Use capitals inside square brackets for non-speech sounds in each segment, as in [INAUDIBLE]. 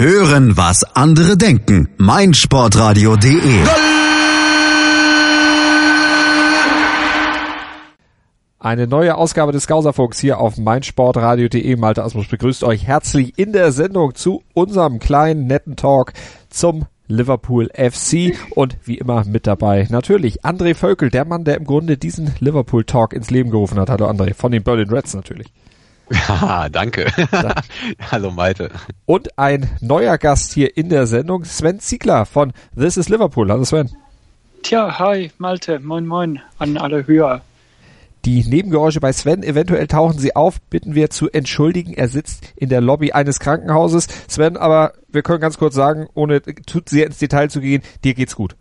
Hören, was andere denken. meinsportradio.de Eine neue Ausgabe des Gauserfunks hier auf meinsportradio.de. Malte Asmus begrüßt euch herzlich in der Sendung zu unserem kleinen netten Talk zum Liverpool FC und wie immer mit dabei natürlich André Völkel, der Mann, der im Grunde diesen Liverpool Talk ins Leben gerufen hat. Hallo André, von den Berlin Reds natürlich. Ja, danke. [LAUGHS] Hallo Malte. Und ein neuer Gast hier in der Sendung, Sven Ziegler von This is Liverpool. Hallo Sven. Tja, hi Malte, moin moin an alle Hörer. Die Nebengeräusche bei Sven, eventuell tauchen sie auf, bitten wir zu entschuldigen. Er sitzt in der Lobby eines Krankenhauses. Sven, aber wir können ganz kurz sagen, ohne zu sehr ins Detail zu gehen, dir geht's gut.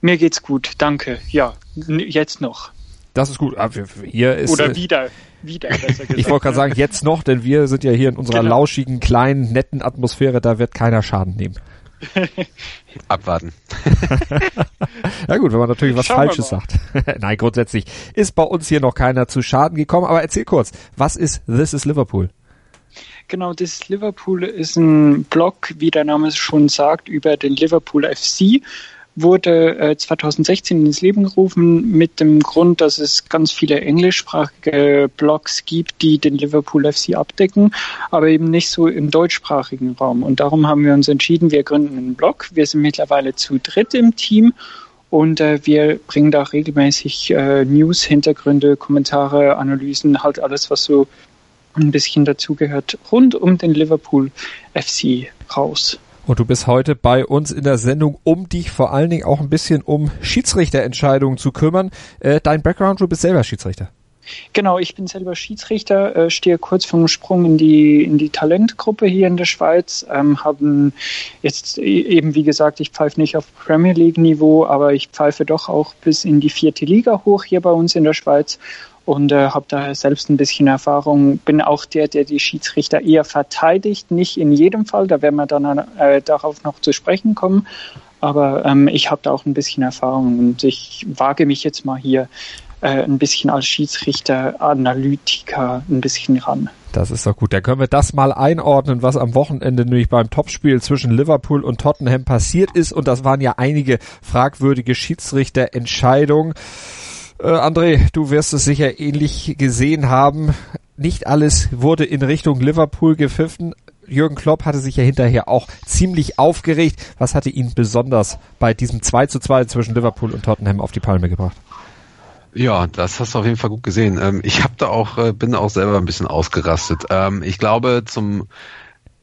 Mir geht's gut, danke. Ja, jetzt noch. Das ist gut. Ah, hier ist, Oder wieder wieder, besser [LAUGHS] gesagt. ich wollte gerade sagen, jetzt noch, denn wir sind ja hier in unserer genau. lauschigen, kleinen, netten Atmosphäre, da wird keiner Schaden nehmen. [LAUGHS] Abwarten. [LAUGHS] ja gut, wenn man natürlich was Schauen Falsches sagt. Nein, grundsätzlich ist bei uns hier noch keiner zu Schaden gekommen, aber erzähl kurz, was ist This is Liverpool? Genau, das Liverpool ist ein Blog, wie der Name es schon sagt, über den Liverpool FC wurde äh, 2016 ins Leben gerufen mit dem Grund, dass es ganz viele englischsprachige Blogs gibt, die den Liverpool FC abdecken, aber eben nicht so im deutschsprachigen Raum. Und darum haben wir uns entschieden, wir gründen einen Blog. Wir sind mittlerweile zu dritt im Team und äh, wir bringen da regelmäßig äh, News, Hintergründe, Kommentare, Analysen, halt alles, was so ein bisschen dazugehört, rund um den Liverpool FC raus. Und du bist heute bei uns in der Sendung, um dich vor allen Dingen auch ein bisschen um Schiedsrichterentscheidungen zu kümmern. Äh, dein Background, du bist selber Schiedsrichter. Genau, ich bin selber Schiedsrichter, äh, stehe kurz vom Sprung in die in die Talentgruppe hier in der Schweiz. Ähm, haben jetzt e-, eben wie gesagt, ich pfeife nicht auf Premier League Niveau, aber ich pfeife doch auch bis in die vierte Liga hoch hier bei uns in der Schweiz und äh, habe daher selbst ein bisschen Erfahrung. Bin auch der, der die Schiedsrichter eher verteidigt, nicht in jedem Fall, da werden wir dann äh, darauf noch zu sprechen kommen. Aber ähm, ich habe da auch ein bisschen Erfahrung und ich wage mich jetzt mal hier äh, ein bisschen als Schiedsrichter, Analytiker ein bisschen ran. Das ist doch gut. Da können wir das mal einordnen, was am Wochenende nämlich beim Topspiel zwischen Liverpool und Tottenham passiert ist. Und das waren ja einige fragwürdige Schiedsrichterentscheidungen. Äh, André, du wirst es sicher ähnlich gesehen haben. Nicht alles wurde in Richtung Liverpool gepfiffen. Jürgen Klopp hatte sich ja hinterher auch ziemlich aufgeregt. Was hatte ihn besonders bei diesem 2 zu 2 zwischen Liverpool und Tottenham auf die Palme gebracht? Ja, das hast du auf jeden Fall gut gesehen. Ähm, ich habe da auch, äh, bin auch selber ein bisschen ausgerastet. Ähm, ich glaube, zum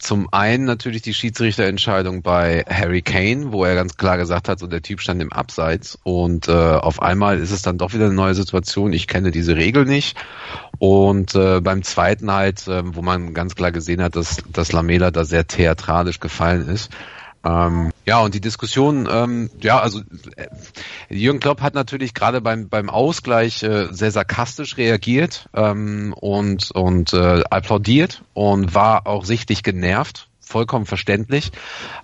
zum einen natürlich die Schiedsrichterentscheidung bei Harry Kane, wo er ganz klar gesagt hat, so der Typ stand im Abseits und äh, auf einmal ist es dann doch wieder eine neue Situation. Ich kenne diese Regel nicht. Und äh, beim zweiten halt, äh, wo man ganz klar gesehen hat, dass, dass Lamela da sehr theatralisch gefallen ist, ähm, ja, und die Diskussion, ähm, ja, also äh, Jürgen Klopp hat natürlich gerade beim, beim Ausgleich äh, sehr sarkastisch reagiert ähm, und, und äh, applaudiert und war auch sichtlich genervt vollkommen verständlich,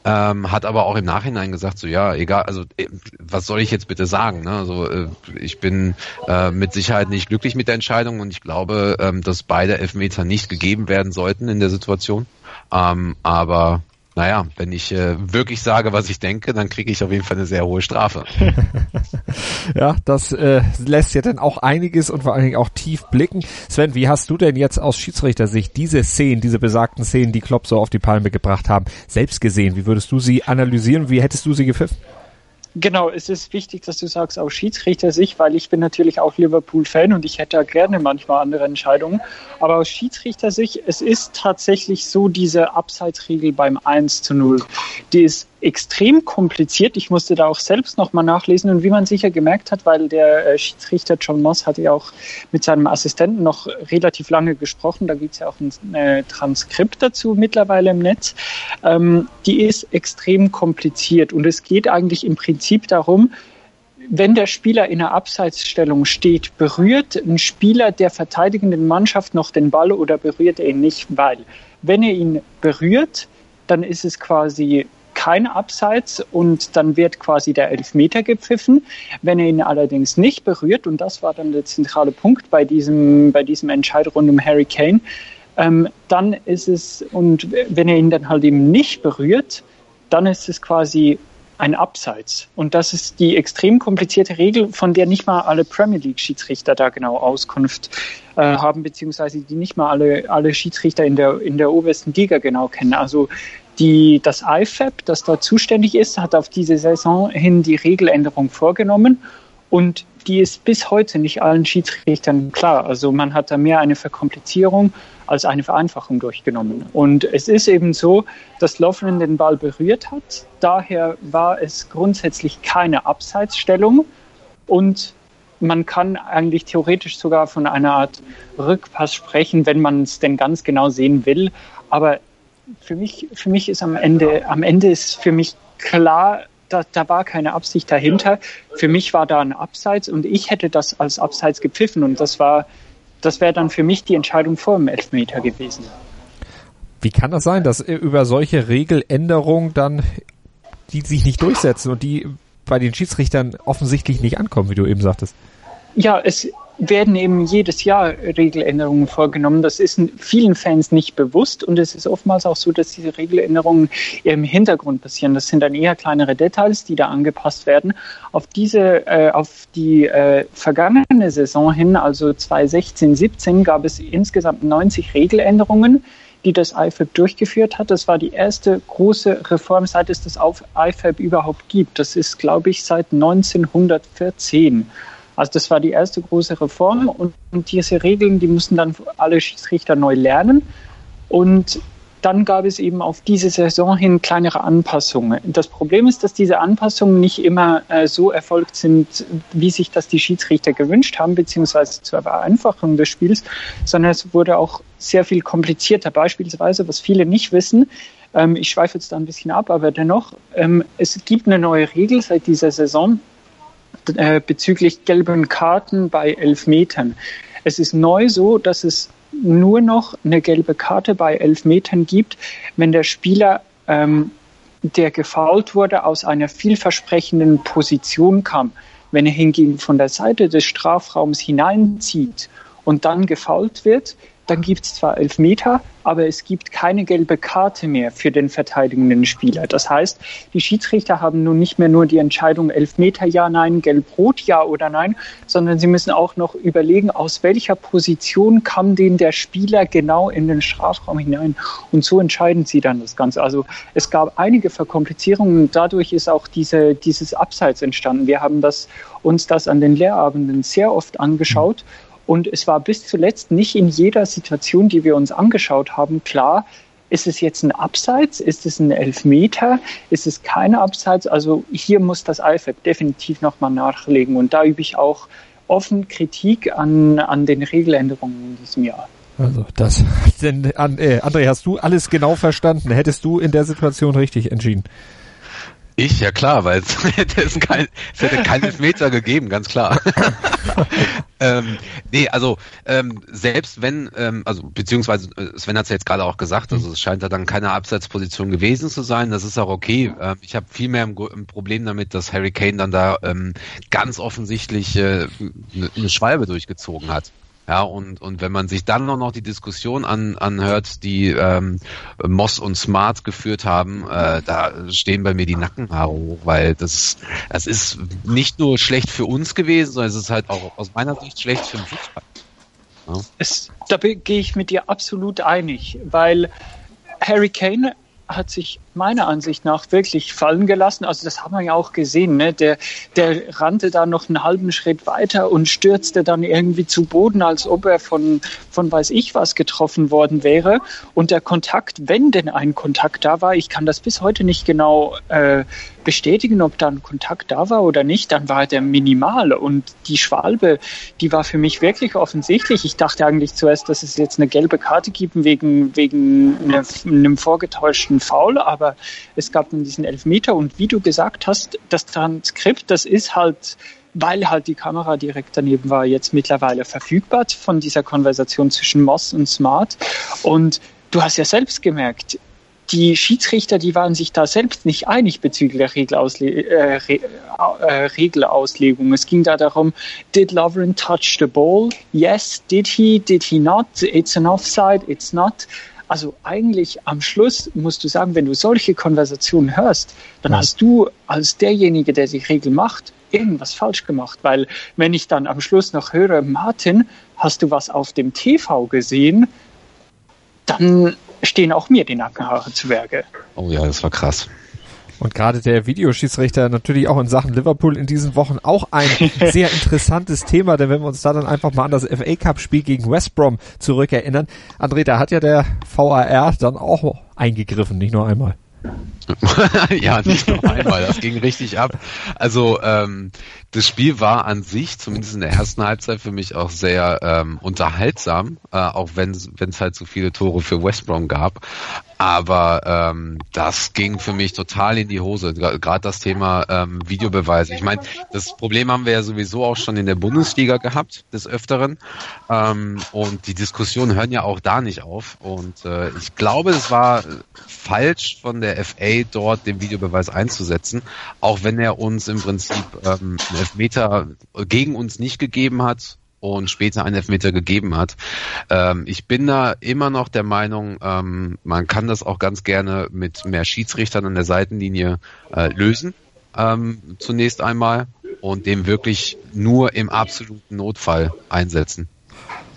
ähm, hat aber auch im Nachhinein gesagt, so ja, egal, also äh, was soll ich jetzt bitte sagen? Ne? Also äh, ich bin äh, mit Sicherheit nicht glücklich mit der Entscheidung und ich glaube, ähm, dass beide Elfmeter nicht gegeben werden sollten in der Situation. Ähm, aber naja, wenn ich äh, wirklich sage, was ich denke, dann kriege ich auf jeden Fall eine sehr hohe Strafe. [LAUGHS] ja, das äh, lässt ja dann auch einiges und vor allen Dingen auch tief blicken. Sven, wie hast du denn jetzt aus Schiedsrichtersicht diese Szenen, diese besagten Szenen, die Klopp so auf die Palme gebracht haben, selbst gesehen? Wie würdest du sie analysieren? Wie hättest du sie gepfiffen? Genau, es ist wichtig, dass du sagst, aus Schiedsrichter-Sicht, weil ich bin natürlich auch Liverpool-Fan und ich hätte gerne manchmal andere Entscheidungen. Aber aus Schiedsrichter-Sicht, es ist tatsächlich so diese Abseitsregel beim 1 zu 0. Die ist extrem kompliziert. Ich musste da auch selbst nochmal nachlesen. Und wie man sicher gemerkt hat, weil der äh, Schiedsrichter John Moss hatte ja auch mit seinem Assistenten noch relativ lange gesprochen, da gibt es ja auch ein äh, Transkript dazu mittlerweile im Netz, ähm, die ist extrem kompliziert. Und es geht eigentlich im Prinzip darum, wenn der Spieler in einer Abseitsstellung steht, berührt ein Spieler der verteidigenden Mannschaft noch den Ball oder berührt er ihn nicht, weil wenn er ihn berührt, dann ist es quasi kein Abseits und dann wird quasi der Elfmeter gepfiffen. Wenn er ihn allerdings nicht berührt, und das war dann der zentrale Punkt bei diesem, bei diesem Entscheid rund um Harry Kane, ähm, dann ist es, und wenn er ihn dann halt eben nicht berührt, dann ist es quasi ein Abseits. Und das ist die extrem komplizierte Regel, von der nicht mal alle Premier League-Schiedsrichter da genau Auskunft äh, haben, beziehungsweise die nicht mal alle, alle Schiedsrichter in der, in der obersten Liga genau kennen. Also die, das IFAB, das da zuständig ist, hat auf diese Saison hin die Regeländerung vorgenommen und die ist bis heute nicht allen Schiedsrichtern klar. Also man hat da mehr eine Verkomplizierung als eine Vereinfachung durchgenommen. Und es ist eben so, dass Lovren den Ball berührt hat. Daher war es grundsätzlich keine Abseitsstellung und man kann eigentlich theoretisch sogar von einer Art Rückpass sprechen, wenn man es denn ganz genau sehen will. Aber für mich, für mich ist am Ende, am Ende ist für mich klar, da, da war keine Absicht dahinter. Für mich war da ein Abseits und ich hätte das als Abseits gepfiffen und das war, das wäre dann für mich die Entscheidung vor dem Elfmeter gewesen. Wie kann das sein, dass über solche Regeländerungen dann die sich nicht durchsetzen und die bei den Schiedsrichtern offensichtlich nicht ankommen, wie du eben sagtest? Ja, es, werden eben jedes Jahr Regeländerungen vorgenommen. Das ist vielen Fans nicht bewusst und es ist oftmals auch so, dass diese Regeländerungen im Hintergrund passieren. Das sind dann eher kleinere Details, die da angepasst werden. Auf diese, äh, auf die äh, vergangene Saison hin, also 2016, 17, gab es insgesamt 90 Regeländerungen die das IFAB durchgeführt hat. Das war die erste große Reform, seit es das IFAB überhaupt gibt. Das ist, glaube ich, seit 1914. Also das war die erste große Reform und, und diese Regeln, die mussten dann alle Schiedsrichter neu lernen. Und dann gab es eben auf diese Saison hin kleinere Anpassungen. Das Problem ist, dass diese Anpassungen nicht immer äh, so erfolgt sind, wie sich das die Schiedsrichter gewünscht haben, beziehungsweise zur Vereinfachung des Spiels, sondern es wurde auch sehr viel komplizierter. Beispielsweise, was viele nicht wissen, ähm, ich schweife jetzt da ein bisschen ab, aber dennoch, ähm, es gibt eine neue Regel seit dieser Saison, äh, bezüglich gelben Karten bei Elfmetern. Es ist neu so, dass es nur noch eine gelbe Karte bei Elfmetern gibt, wenn der Spieler, ähm, der gefault wurde, aus einer vielversprechenden Position kam. Wenn er hingegen von der Seite des Strafraums hineinzieht und dann gefault wird, dann gibt es zwar Elfmeter, aber es gibt keine gelbe Karte mehr für den verteidigenden Spieler. Das heißt, die Schiedsrichter haben nun nicht mehr nur die Entscheidung Elfmeter ja, nein, gelb-rot ja oder nein, sondern sie müssen auch noch überlegen, aus welcher Position kam denn der Spieler genau in den Strafraum hinein. Und so entscheiden sie dann das Ganze. Also es gab einige Verkomplizierungen und dadurch ist auch diese, dieses Abseits entstanden. Wir haben das, uns das an den Lehrabenden sehr oft angeschaut. Und es war bis zuletzt nicht in jeder Situation, die wir uns angeschaut haben, klar, ist es jetzt ein Abseits? Ist es ein Elfmeter? Ist es kein Abseits? Also hier muss das IFAB definitiv nochmal nachlegen. Und da übe ich auch offen Kritik an, an den Regeländerungen in diesem Jahr. Also das, [LAUGHS] denn, äh, André, hast du alles genau verstanden? Hättest du in der Situation richtig entschieden? Ich, ja klar, weil es [LAUGHS] hätte, es kein, es hätte keinen Meter gegeben, ganz klar. [LAUGHS] ähm, nee, also ähm, selbst wenn, ähm, also beziehungsweise äh, Sven hat es ja jetzt gerade auch gesagt, also es scheint da dann keine Abseitsposition gewesen zu sein, das ist auch okay. Ähm, ich habe viel mehr ein, ein, Problem damit, dass Harry Kane dann da ähm, ganz offensichtlich äh, eine Schwalbe durchgezogen hat. Ja, und, und wenn man sich dann noch die Diskussion an, anhört, die ähm, Moss und Smart geführt haben, äh, da stehen bei mir die Nackenhaare hoch, weil das, das ist nicht nur schlecht für uns gewesen, sondern es ist halt auch aus meiner Sicht schlecht für den Fußball. Ja. Es, da gehe ich mit dir absolut einig, weil Harry Kane hat sich meiner Ansicht nach wirklich fallen gelassen. Also das haben wir ja auch gesehen. Ne? Der, der rannte da noch einen halben Schritt weiter und stürzte dann irgendwie zu Boden, als ob er von, von weiß ich was getroffen worden wäre. Und der Kontakt, wenn denn ein Kontakt da war, ich kann das bis heute nicht genau äh, bestätigen, ob da ein Kontakt da war oder nicht, dann war der minimal. Und die Schwalbe, die war für mich wirklich offensichtlich. Ich dachte eigentlich zuerst, dass es jetzt eine gelbe Karte gibt wegen, wegen einem vorgetäuschten Foul, aber es gab dann diesen Elfmeter. Und wie du gesagt hast, das Transkript, das ist halt weil halt die Kamera direkt daneben war, jetzt mittlerweile verfügbar von dieser Konversation zwischen Moss und Smart. Und du hast ja selbst gemerkt, die Schiedsrichter, die waren sich da selbst nicht einig bezüglich der Regelausle äh, Re äh, Regelauslegung. Es ging da darum, did Lovren touch the ball? Yes, did he, did he not? It's an offside, it's not. Also eigentlich am Schluss musst du sagen, wenn du solche Konversationen hörst, dann hast du als derjenige, der die Regel macht, irgendwas falsch gemacht. Weil wenn ich dann am Schluss noch höre, Martin, hast du was auf dem TV gesehen? Dann stehen auch mir die Nackenhaare zu Werke. Oh ja, das war krass. Und gerade der Videoschiedsrichter natürlich auch in Sachen Liverpool in diesen Wochen auch ein [LAUGHS] sehr interessantes Thema, denn wenn wir uns da dann einfach mal an das FA Cup Spiel gegen West Brom zurückerinnern, André, da hat ja der VAR dann auch eingegriffen, nicht nur einmal. [LAUGHS] ja, nicht nur einmal, das ging richtig ab. Also ähm, das Spiel war an sich, zumindest in der ersten Halbzeit, für mich auch sehr ähm, unterhaltsam, äh, auch wenn es halt so viele Tore für West Brom gab. Aber ähm, das ging für mich total in die Hose. Gerade das Thema ähm, Videobeweise. Ich meine, das Problem haben wir ja sowieso auch schon in der Bundesliga gehabt, des Öfteren. Ähm, und die Diskussionen hören ja auch da nicht auf. Und äh, ich glaube, es war falsch von der FA dort den Videobeweis einzusetzen, auch wenn er uns im Prinzip ähm, einen Elfmeter gegen uns nicht gegeben hat und später einen Elfmeter gegeben hat. Ähm, ich bin da immer noch der Meinung, ähm, man kann das auch ganz gerne mit mehr Schiedsrichtern an der Seitenlinie äh, lösen. Ähm, zunächst einmal und dem wirklich nur im absoluten Notfall einsetzen.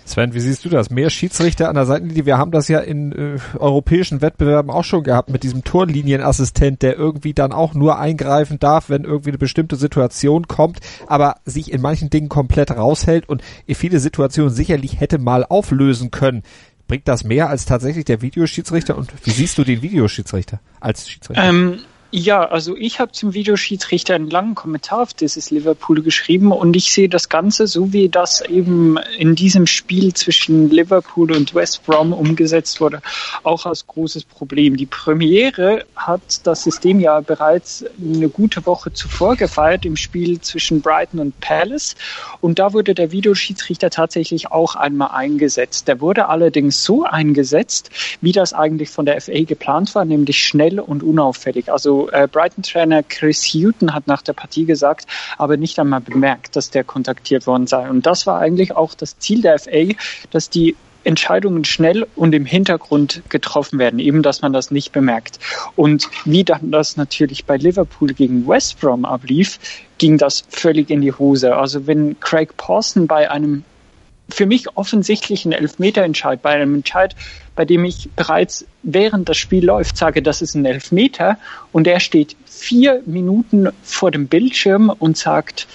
Sven, wie siehst du das? Mehr Schiedsrichter an der Seitenlinie. Wir haben das ja in äh, europäischen Wettbewerben auch schon gehabt mit diesem Torlinienassistent, der irgendwie dann auch nur eingreifen darf, wenn irgendwie eine bestimmte Situation kommt, aber sich in manchen Dingen komplett raushält und viele Situationen sicherlich hätte mal auflösen können. Bringt das mehr als tatsächlich der Videoschiedsrichter? Und wie siehst du den Videoschiedsrichter als Schiedsrichter? Ähm ja, also ich habe zum Videoschiedsrichter einen langen Kommentar auf dieses Liverpool geschrieben und ich sehe das Ganze so, wie das eben in diesem Spiel zwischen Liverpool und West Brom umgesetzt wurde, auch als großes Problem. Die Premiere hat das System ja bereits eine gute Woche zuvor gefeiert im Spiel zwischen Brighton und Palace und da wurde der Videoschiedsrichter tatsächlich auch einmal eingesetzt. Der wurde allerdings so eingesetzt, wie das eigentlich von der FA geplant war, nämlich schnell und unauffällig. Also äh, Brighton-Trainer Chris Hutton hat nach der Partie gesagt, aber nicht einmal bemerkt, dass der kontaktiert worden sei. Und das war eigentlich auch das Ziel der FA, dass die Entscheidungen schnell und im Hintergrund getroffen werden, eben dass man das nicht bemerkt. Und wie dann das natürlich bei Liverpool gegen West Brom ablief, ging das völlig in die Hose. Also wenn Craig Pawson bei einem für mich offensichtlichen Elfmeterentscheid, bei einem Entscheid, bei dem ich bereits während das Spiel läuft sage, das ist ein Elfmeter. Und er steht vier Minuten vor dem Bildschirm und sagt,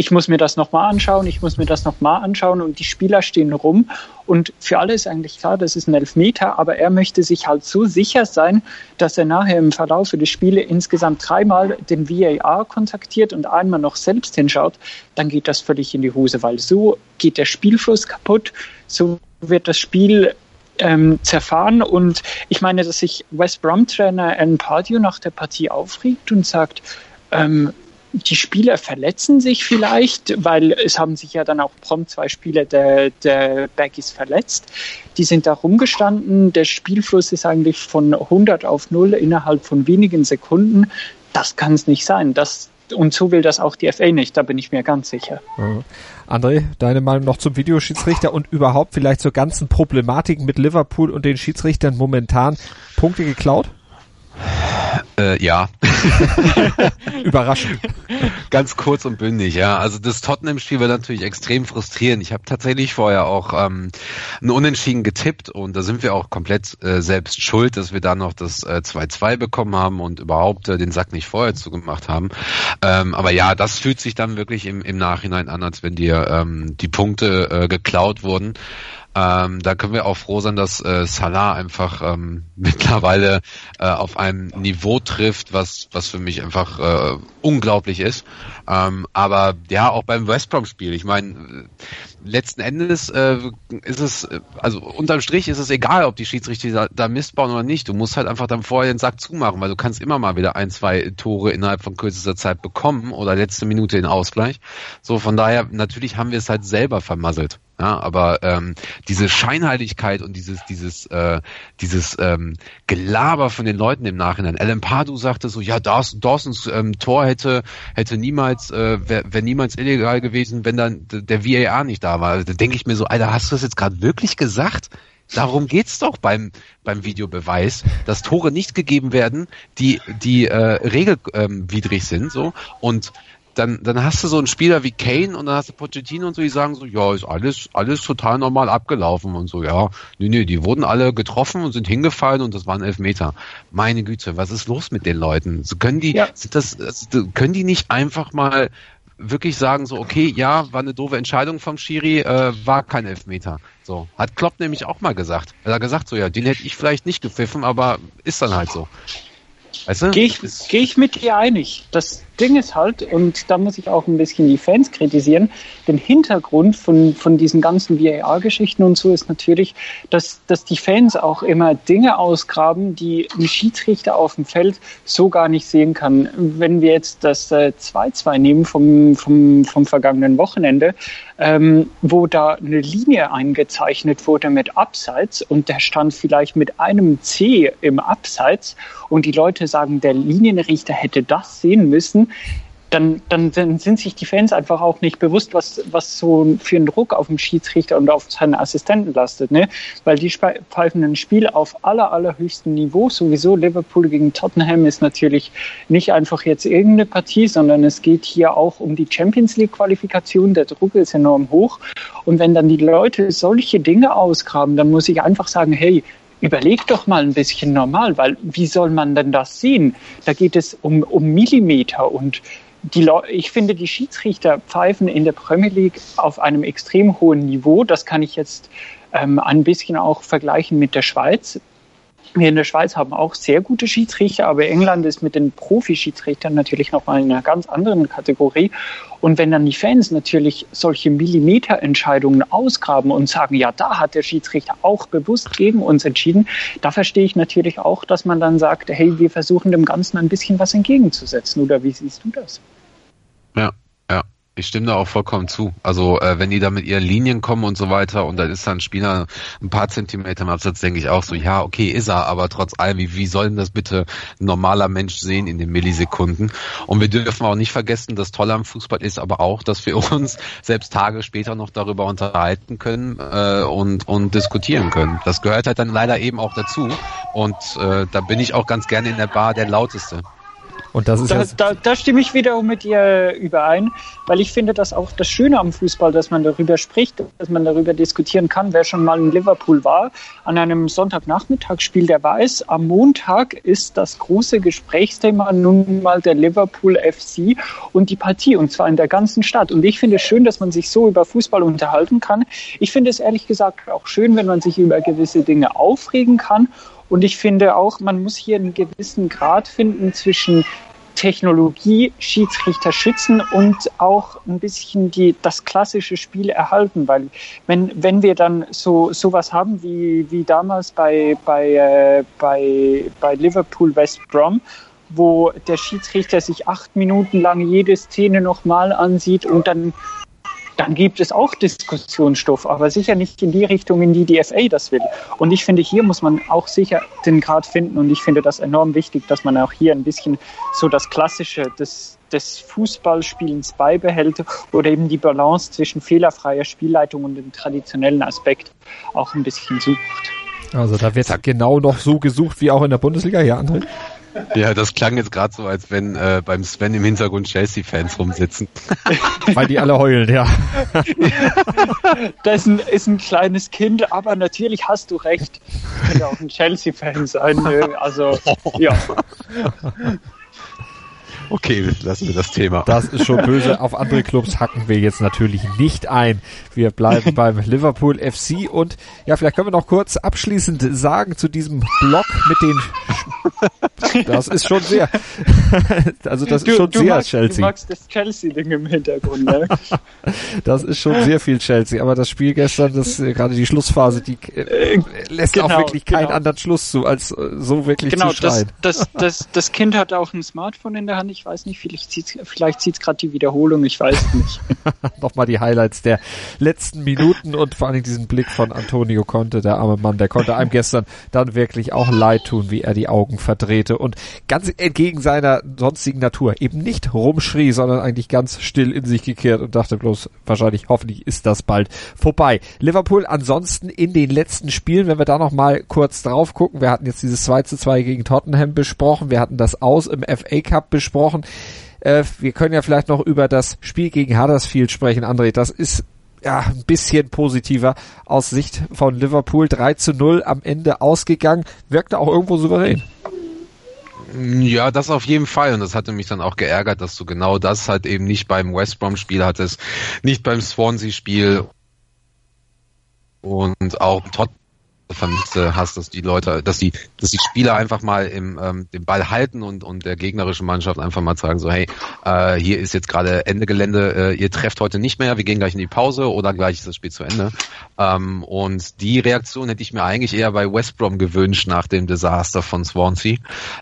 ich muss mir das nochmal anschauen, ich muss mir das nochmal anschauen und die Spieler stehen rum und für alle ist eigentlich klar, das ist ein Elfmeter, aber er möchte sich halt so sicher sein, dass er nachher im Verlauf des Spiele insgesamt dreimal den VAR kontaktiert und einmal noch selbst hinschaut, dann geht das völlig in die Hose, weil so geht der Spielfluss kaputt, so wird das Spiel ähm, zerfahren. Und ich meine, dass sich West Brom-Trainer Alan Pardew nach der Partie aufregt und sagt, ähm, die Spieler verletzen sich vielleicht, weil es haben sich ja dann auch prompt zwei Spieler der, der Baggies verletzt. Die sind da rumgestanden. Der Spielfluss ist eigentlich von 100 auf 0 innerhalb von wenigen Sekunden. Das kann es nicht sein. Das, und so will das auch die FA nicht, da bin ich mir ganz sicher. Mhm. André, deine Meinung noch zum Videoschiedsrichter und überhaupt vielleicht zur ganzen Problematik mit Liverpool und den Schiedsrichtern momentan Punkte geklaut? Äh, ja. [LAUGHS] Überraschend. Ganz kurz und bündig, ja. Also das Tottenham-Spiel war natürlich extrem frustrierend. Ich habe tatsächlich vorher auch ähm, ein Unentschieden getippt und da sind wir auch komplett äh, selbst schuld, dass wir da noch das 2-2 äh, bekommen haben und überhaupt äh, den Sack nicht vorher zugemacht haben. Ähm, aber ja, das fühlt sich dann wirklich im, im Nachhinein an, als wenn dir ähm, die Punkte äh, geklaut wurden. Ähm, da können wir auch froh sein, dass äh, Salah einfach ähm, [LAUGHS] mittlerweile äh, auf einem Niveau trifft, was was für mich einfach äh, unglaublich ist. Ähm, aber ja, auch beim West Brom Spiel. Ich meine, letzten Endes äh, ist es, also unterm Strich ist es egal, ob die Schiedsrichter da, da Mist bauen oder nicht. Du musst halt einfach dann vorher den Sack zumachen, weil du kannst immer mal wieder ein, zwei Tore innerhalb von kürzester Zeit bekommen oder letzte Minute den Ausgleich. So, von daher, natürlich haben wir es halt selber vermasselt. Ja, aber ähm, diese Scheinheiligkeit und dieses dieses äh, dieses ähm, Gelaber von den Leuten im Nachhinein. Alan Pardew sagte so, ja, Dawson, Dawsons ähm, Tor hätte hätte niemals äh, wäre wär niemals illegal gewesen, wenn dann der VAR nicht da war. Da denke ich mir so, Alter, hast du das jetzt gerade wirklich gesagt? Darum geht's doch beim beim Videobeweis, dass Tore nicht gegeben werden, die die äh, regelwidrig ähm, sind, so und dann, dann hast du so einen Spieler wie Kane und dann hast du Pochettino und so, die sagen so, ja, ist alles, alles total normal abgelaufen und so, ja. Nee, nee, die wurden alle getroffen und sind hingefallen und das waren Elfmeter. Meine Güte, was ist los mit den Leuten? So können die, ja. sind das, können die nicht einfach mal wirklich sagen so, okay, ja, war eine doofe Entscheidung vom Schiri, äh, war kein Elfmeter. So. Hat Klopp nämlich auch mal gesagt. Er hat gesagt so, ja, den hätte ich vielleicht nicht gepfiffen, aber ist dann halt so. Weißt du? Gehe ich, geh ich mit dir einig. Das Ding ist halt, und da muss ich auch ein bisschen die Fans kritisieren, den Hintergrund von, von diesen ganzen VAR-Geschichten und so ist natürlich, dass, dass die Fans auch immer Dinge ausgraben, die ein Schiedsrichter auf dem Feld so gar nicht sehen kann. Wenn wir jetzt das 2-2 äh, nehmen vom, vom, vom vergangenen Wochenende, ähm, wo da eine Linie eingezeichnet wurde mit Abseits und der stand vielleicht mit einem C im Abseits und die Leute sagen, der Linienrichter hätte das sehen müssen, dann, dann, sind sich die Fans einfach auch nicht bewusst, was, was so für ein Druck auf den Schiedsrichter und auf seine Assistenten lastet. Ne? Weil die pfeifen ein Spiel auf aller, allerhöchstem Niveau. Sowieso Liverpool gegen Tottenham ist natürlich nicht einfach jetzt irgendeine Partie, sondern es geht hier auch um die Champions League Qualifikation. Der Druck ist enorm hoch. Und wenn dann die Leute solche Dinge ausgraben, dann muss ich einfach sagen, hey, überleg doch mal ein bisschen normal, weil wie soll man denn das sehen? Da geht es um, um Millimeter und die ich finde, die Schiedsrichter pfeifen in der Premier League auf einem extrem hohen Niveau. Das kann ich jetzt ähm, ein bisschen auch vergleichen mit der Schweiz. Wir in der Schweiz haben auch sehr gute Schiedsrichter, aber England ist mit den Profi-Schiedsrichtern natürlich nochmal in einer ganz anderen Kategorie. Und wenn dann die Fans natürlich solche Millimeterentscheidungen ausgraben und sagen, ja, da hat der Schiedsrichter auch bewusst gegen uns entschieden, da verstehe ich natürlich auch, dass man dann sagt, hey, wir versuchen dem Ganzen ein bisschen was entgegenzusetzen. Oder wie siehst du das? Ja, ich stimme da auch vollkommen zu. Also äh, wenn die da mit ihren Linien kommen und so weiter und dann ist dann ein Spieler ein paar Zentimeter im Absatz, denke ich auch so, ja, okay, ist er, aber trotz allem, wie, wie soll denn das bitte ein normaler Mensch sehen in den Millisekunden? Und wir dürfen auch nicht vergessen, das Tolle am Fußball ist aber auch, dass wir [LAUGHS] uns selbst Tage später noch darüber unterhalten können äh, und, und diskutieren können. Das gehört halt dann leider eben auch dazu. Und äh, da bin ich auch ganz gerne in der Bar der Lauteste. Und das ist da, da, da stimme ich wiederum mit dir überein, weil ich finde das auch das Schöne am Fußball, dass man darüber spricht, dass man darüber diskutieren kann. Wer schon mal in Liverpool war, an einem Sonntagnachmittagsspiel, der weiß, am Montag ist das große Gesprächsthema nun mal der Liverpool FC und die Partie, und zwar in der ganzen Stadt. Und ich finde es schön, dass man sich so über Fußball unterhalten kann. Ich finde es ehrlich gesagt auch schön, wenn man sich über gewisse Dinge aufregen kann und ich finde auch, man muss hier einen gewissen Grad finden zwischen Technologie, Schiedsrichter schützen und auch ein bisschen die, das klassische Spiel erhalten, weil wenn, wenn wir dann so sowas haben wie, wie damals bei, bei, äh, bei, bei Liverpool West Brom, wo der Schiedsrichter sich acht Minuten lang jede Szene nochmal ansieht und dann dann gibt es auch Diskussionsstoff, aber sicher nicht in die Richtung, in die die FA das will. Und ich finde, hier muss man auch sicher den Grad finden und ich finde das enorm wichtig, dass man auch hier ein bisschen so das Klassische des, des Fußballspielens beibehält oder eben die Balance zwischen fehlerfreier Spielleitung und dem traditionellen Aspekt auch ein bisschen sucht. Also da wird genau noch so gesucht wie auch in der Bundesliga, ja, André? Ja, das klang jetzt gerade so, als wenn äh, beim Sven im Hintergrund Chelsea-Fans rumsitzen. [LAUGHS] Weil die alle heulen, ja. Das ist ein, ist ein kleines Kind, aber natürlich hast du recht. Könnte auch ein Chelsea-Fan sein. Also, [LAUGHS] ja. Okay, lassen wir das Thema. Das ist schon böse. Auf andere Clubs hacken wir jetzt natürlich nicht ein. Wir bleiben beim [LAUGHS] Liverpool FC und ja, vielleicht können wir noch kurz abschließend sagen zu diesem Block mit den. Das ist schon sehr. [LAUGHS] Also das du, ist schon sehr magst, Chelsea. Du magst das Chelsea-Ding im Hintergrund, ne? [LAUGHS] Das ist schon sehr viel Chelsea. Aber das Spiel gestern, das äh, gerade die Schlussphase, die äh, lässt genau, auch wirklich keinen genau. anderen Schluss zu, als äh, so wirklich genau, zu schreien. Genau, das, das, das, das Kind hat auch ein Smartphone in der Hand. Ich weiß nicht, vielleicht zieht vielleicht zieht's gerade die Wiederholung, ich weiß nicht. [LAUGHS] Nochmal die Highlights der letzten Minuten und vor allem diesen Blick von Antonio Conte, der arme Mann, der konnte einem gestern dann wirklich auch leid tun, wie er die Augen verdrehte und ganz entgegen seiner sonstigen Natur eben nicht rumschrie, sondern eigentlich ganz still in sich gekehrt und dachte bloß, wahrscheinlich, hoffentlich ist das bald vorbei. Liverpool ansonsten in den letzten Spielen, wenn wir da nochmal kurz drauf gucken, wir hatten jetzt dieses 2 zu 2 gegen Tottenham besprochen, wir hatten das Aus im FA Cup besprochen, äh, wir können ja vielleicht noch über das Spiel gegen Huddersfield sprechen, André, das ist ja, ein bisschen positiver aus Sicht von Liverpool. 3 zu 0 am Ende ausgegangen, wirkte auch irgendwo souverän. Ja, das auf jeden Fall. Und das hatte mich dann auch geärgert, dass du genau das halt eben nicht beim West Brom-Spiel hattest, nicht beim Swansea-Spiel und auch Tot vermisst hast, dass die Leute, dass die, dass die Spieler einfach mal im, ähm, den Ball halten und, und der gegnerischen Mannschaft einfach mal sagen so, hey, äh, hier ist jetzt gerade Ende Gelände, äh, ihr trefft heute nicht mehr, wir gehen gleich in die Pause oder gleich ist das Spiel zu Ende. Ähm, und die Reaktion hätte ich mir eigentlich eher bei West Brom gewünscht nach dem Desaster von Swansea,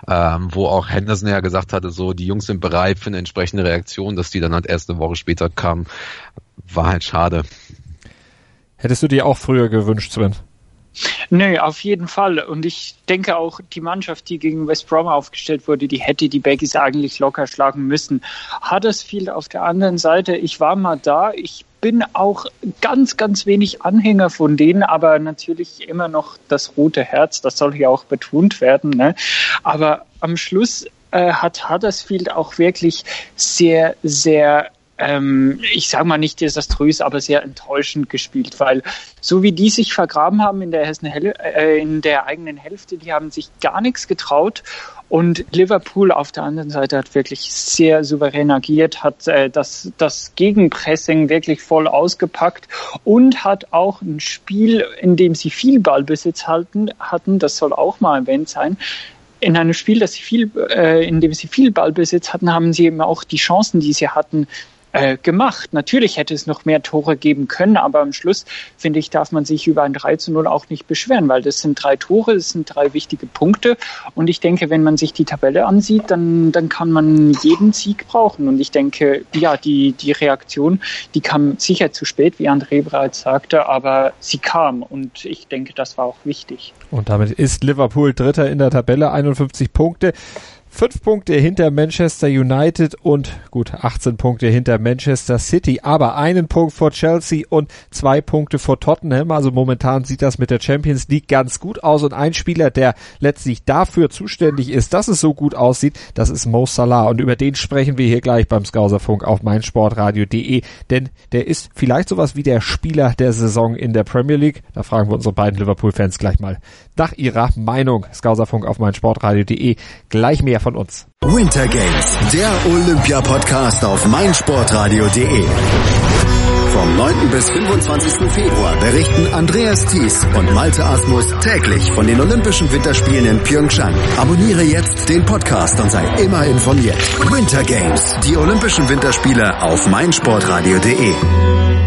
ähm, wo auch Henderson ja gesagt hatte, so, die Jungs sind bereit für eine entsprechende Reaktion, dass die dann halt erst eine Woche später kam, war halt schade. Hättest du dir auch früher gewünscht, Sven? Nee, auf jeden Fall. Und ich denke auch, die Mannschaft, die gegen West Brom aufgestellt wurde, die hätte die Baggies eigentlich locker schlagen müssen. Huddersfield auf der anderen Seite, ich war mal da, ich bin auch ganz, ganz wenig Anhänger von denen, aber natürlich immer noch das rote Herz, das soll hier auch betont werden. Ne? Aber am Schluss äh, hat Huddersfield auch wirklich sehr, sehr ähm, ich sage mal nicht desaströs, aber sehr enttäuschend gespielt, weil so wie die sich vergraben haben in der, Hessen, äh, in der eigenen Hälfte, die haben sich gar nichts getraut. Und Liverpool auf der anderen Seite hat wirklich sehr souverän agiert, hat äh, das, das Gegenpressing wirklich voll ausgepackt und hat auch ein Spiel, in dem sie viel Ballbesitz halten, hatten, das soll auch mal erwähnt sein, in einem Spiel, das sie viel, äh, in dem sie viel Ballbesitz hatten, haben sie eben auch die Chancen, die sie hatten, äh, gemacht. Natürlich hätte es noch mehr Tore geben können, aber am Schluss, finde ich, darf man sich über ein 3 zu 0 auch nicht beschweren, weil das sind drei Tore, das sind drei wichtige Punkte. Und ich denke, wenn man sich die Tabelle ansieht, dann, dann kann man jeden Sieg brauchen. Und ich denke, ja, die, die Reaktion, die kam sicher zu spät, wie André bereits sagte, aber sie kam. Und ich denke, das war auch wichtig. Und damit ist Liverpool Dritter in der Tabelle, 51 Punkte. Fünf Punkte hinter Manchester United und gut 18 Punkte hinter Manchester City, aber einen Punkt vor Chelsea und zwei Punkte vor Tottenham. Also momentan sieht das mit der Champions League ganz gut aus und ein Spieler, der letztlich dafür zuständig ist, dass es so gut aussieht, das ist Mo Salah und über den sprechen wir hier gleich beim Skauserfunk auf meinsportradio.de, denn der ist vielleicht sowas wie der Spieler der Saison in der Premier League. Da fragen wir unsere beiden Liverpool-Fans gleich mal nach ihrer Meinung. Skauserfunk auf meinsportradio.de. Gleich mehr von uns. Winter Games, der Olympia-Podcast auf meinsportradio.de. Vom 9. bis 25. Februar berichten Andreas Thies und Malte Asmus täglich von den Olympischen Winterspielen in Pyeongchang. Abonniere jetzt den Podcast und sei immer informiert. Winter Games, die Olympischen Winterspiele auf meinsportradio.de.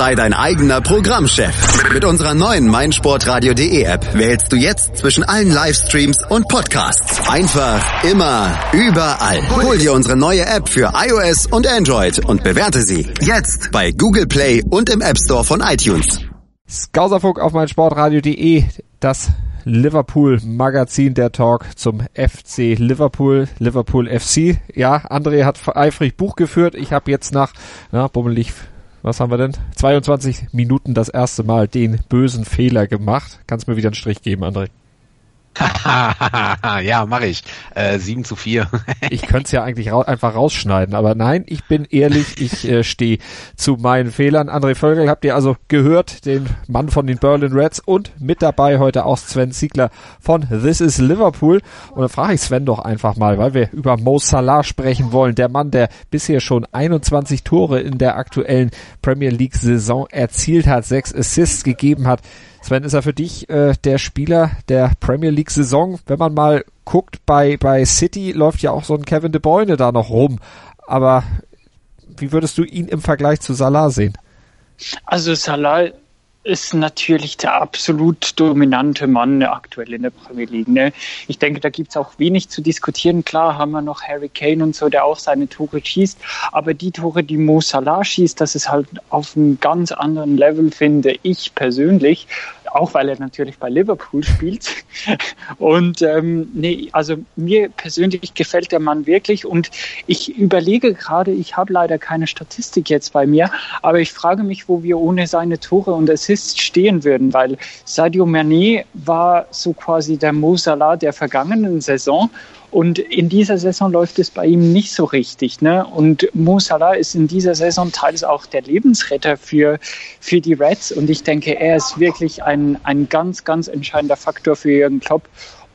Sei dein eigener Programmchef. Mit unserer neuen meinsportradio.de App wählst du jetzt zwischen allen Livestreams und Podcasts. Einfach, immer, überall. Hol dir unsere neue App für iOS und Android und bewerte sie jetzt bei Google Play und im App Store von iTunes. Skauserfunk auf meinsportradio.de, das Liverpool Magazin, der Talk zum FC Liverpool, Liverpool FC. Ja, André hat eifrig Buch geführt. Ich habe jetzt nach, na, bummelig was haben wir denn? 22 Minuten das erste Mal den bösen Fehler gemacht. Kannst mir wieder einen Strich geben, André? [LAUGHS] ja, mache ich. Äh, 7 zu 4. [LAUGHS] ich könnte es ja eigentlich ra einfach rausschneiden, aber nein, ich bin ehrlich, ich äh, stehe zu meinen Fehlern. André Völkel habt ihr also gehört, den Mann von den Berlin Reds und mit dabei heute auch Sven Ziegler von This is Liverpool. Und dann frage ich Sven doch einfach mal, weil wir über Mo Salah sprechen wollen. Der Mann, der bisher schon 21 Tore in der aktuellen Premier League Saison erzielt hat, sechs Assists gegeben hat. Sven, ist er für dich äh, der Spieler der Premier League Saison? Wenn man mal guckt, bei, bei City läuft ja auch so ein Kevin De Bruyne da noch rum. Aber wie würdest du ihn im Vergleich zu Salah sehen? Also Salah ist natürlich der absolut dominante Mann aktuell in der Premier League. Ne? Ich denke, da gibt's auch wenig zu diskutieren. Klar haben wir noch Harry Kane und so, der auch seine Tore schießt, aber die Tore, die Mo Salah schießt, das ist halt auf einem ganz anderen Level, finde ich persönlich auch weil er natürlich bei Liverpool spielt. [LAUGHS] Und ähm, nee, also mir persönlich gefällt der Mann wirklich und ich überlege gerade, ich habe leider keine Statistik jetzt bei mir, aber ich frage mich, wo wir ohne seine Tore und Assists stehen würden, weil Sadio Mané war so quasi der Mo Salah der vergangenen Saison und in dieser Saison läuft es bei ihm nicht so richtig. Ne? Und Mo Salah ist in dieser Saison teils auch der Lebensretter für, für die Reds. Und ich denke, er ist wirklich ein, ein ganz, ganz entscheidender Faktor für Jürgen Klopp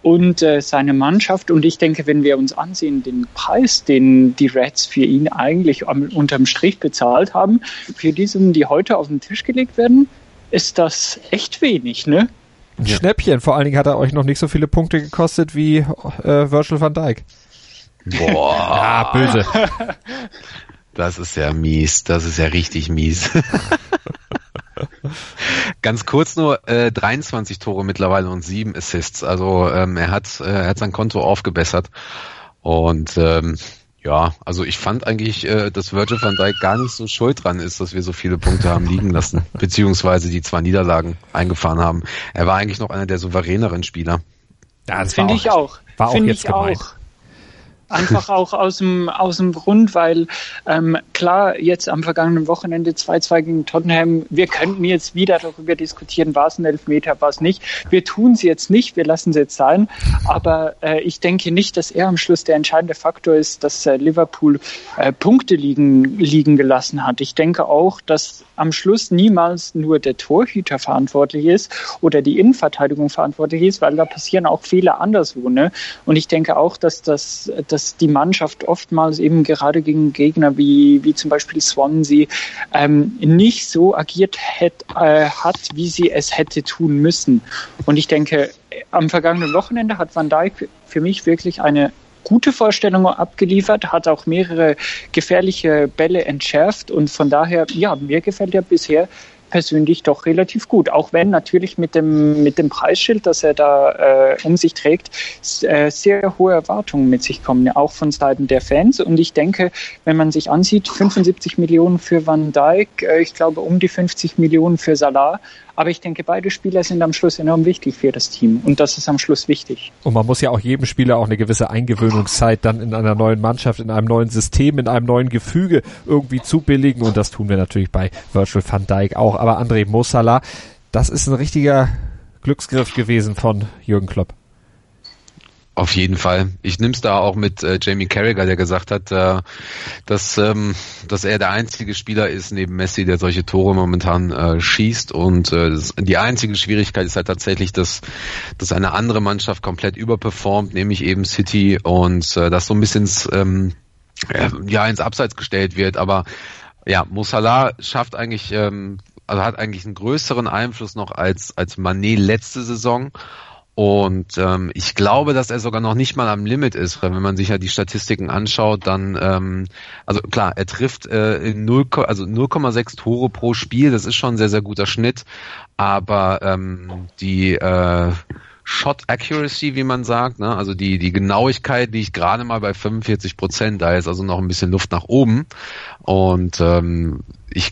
und äh, seine Mannschaft. Und ich denke, wenn wir uns ansehen, den Preis, den die Reds für ihn eigentlich am, unterm Strich bezahlt haben, für die Summen, die heute auf den Tisch gelegt werden, ist das echt wenig, ne? Ein ja. Schnäppchen. Vor allen Dingen hat er euch noch nicht so viele Punkte gekostet wie äh, Virgil van Dijk. Boah. [LAUGHS] ja, böse. [LAUGHS] Das ist ja mies. Das ist ja richtig mies. [LAUGHS] Ganz kurz nur, äh, 23 Tore mittlerweile und sieben Assists. Also ähm, er hat äh, er hat sein Konto aufgebessert. Und ähm, ja, also ich fand eigentlich, äh, dass Virgil van Dijk gar nicht so schuld dran ist, dass wir so viele Punkte haben liegen lassen, [LAUGHS] beziehungsweise die zwei Niederlagen eingefahren haben. Er war eigentlich noch einer der souveräneren Spieler. Ja, das finde ich auch. War auch jetzt gemeint. Auch. Einfach auch aus dem, aus dem Grund, weil ähm, klar, jetzt am vergangenen Wochenende 2-2 gegen Tottenham, wir könnten jetzt wieder darüber diskutieren, war es ein Elfmeter, war es nicht. Wir tun es jetzt nicht, wir lassen es jetzt sein. Aber äh, ich denke nicht, dass er am Schluss der entscheidende Faktor ist, dass äh, Liverpool äh, Punkte liegen, liegen gelassen hat. Ich denke auch, dass am Schluss niemals nur der Torhüter verantwortlich ist oder die Innenverteidigung verantwortlich ist, weil da passieren auch Fehler anderswo. Ne? Und ich denke auch, dass das dass die Mannschaft oftmals eben gerade gegen Gegner wie, wie zum Beispiel Swansea ähm, nicht so agiert hätt, äh, hat, wie sie es hätte tun müssen. Und ich denke, am vergangenen Wochenende hat Van Dijk für mich wirklich eine gute Vorstellung abgeliefert, hat auch mehrere gefährliche Bälle entschärft und von daher, ja, mir gefällt er bisher persönlich doch relativ gut. Auch wenn natürlich mit dem, mit dem Preisschild, das er da äh, um sich trägt, äh, sehr hohe Erwartungen mit sich kommen, auch von Seiten der Fans. Und ich denke, wenn man sich ansieht, 75 Millionen für Van Dijk, äh, ich glaube um die 50 Millionen für Salah, aber ich denke, beide Spieler sind am Schluss enorm wichtig für das Team. Und das ist am Schluss wichtig. Und man muss ja auch jedem Spieler auch eine gewisse Eingewöhnungszeit dann in einer neuen Mannschaft, in einem neuen System, in einem neuen Gefüge irgendwie zubilligen. Und das tun wir natürlich bei Virtual van Dijk auch. Aber André Mossala, das ist ein richtiger Glücksgriff gewesen von Jürgen Klopp. Auf jeden Fall. Ich nehme es da auch mit äh, Jamie Carragher, der gesagt hat, äh, dass, ähm, dass er der einzige Spieler ist neben Messi, der solche Tore momentan äh, schießt. Und äh, die einzige Schwierigkeit ist halt tatsächlich, dass, dass eine andere Mannschaft komplett überperformt, nämlich eben City und äh, das so ein bisschen ins, ähm, ja, ins Abseits gestellt wird. Aber ja, Musala schafft eigentlich, ähm, also hat eigentlich einen größeren Einfluss noch als, als Manet letzte Saison. Und ähm, ich glaube, dass er sogar noch nicht mal am Limit ist. Wenn man sich ja die Statistiken anschaut, dann, ähm, also klar, er trifft äh, in 0, also 0,6 Tore pro Spiel, das ist schon ein sehr, sehr guter Schnitt. Aber ähm, die äh, Shot Accuracy, wie man sagt, ne? also die, die Genauigkeit liegt gerade mal bei 45 Prozent, da ist also noch ein bisschen Luft nach oben. Und ähm, ich,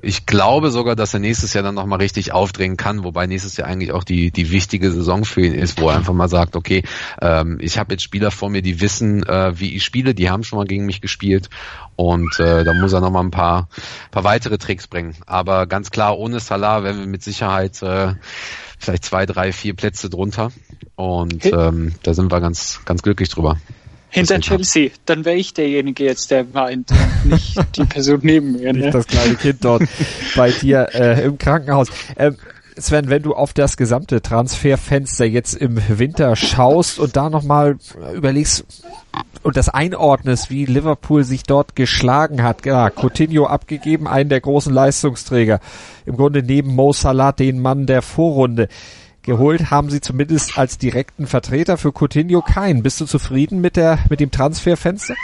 ich glaube sogar, dass er nächstes Jahr dann nochmal richtig aufdrehen kann, wobei nächstes Jahr eigentlich auch die, die wichtige Saison für ihn ist, wo er einfach mal sagt, okay, ähm, ich habe jetzt Spieler vor mir, die wissen, äh, wie ich spiele, die haben schon mal gegen mich gespielt und äh, da muss er nochmal ein paar, paar weitere Tricks bringen. Aber ganz klar, ohne Salah werden wir mit Sicherheit äh, vielleicht zwei, drei, vier Plätze drunter und ähm, da sind wir ganz, ganz glücklich drüber. Hinter Chelsea, dann wäre ich derjenige jetzt, der weint, nicht [LAUGHS] die Person neben mir. Ne? Nicht das kleine Kind dort bei dir äh, im Krankenhaus. Ähm, Sven, wenn du auf das gesamte Transferfenster jetzt im Winter schaust und da nochmal überlegst und das einordnest, wie Liverpool sich dort geschlagen hat. Ja, Coutinho abgegeben, einen der großen Leistungsträger. Im Grunde neben Mo Salah den Mann der Vorrunde geholt haben sie zumindest als direkten Vertreter für Coutinho keinen. Bist du zufrieden mit der mit dem Transferfenster?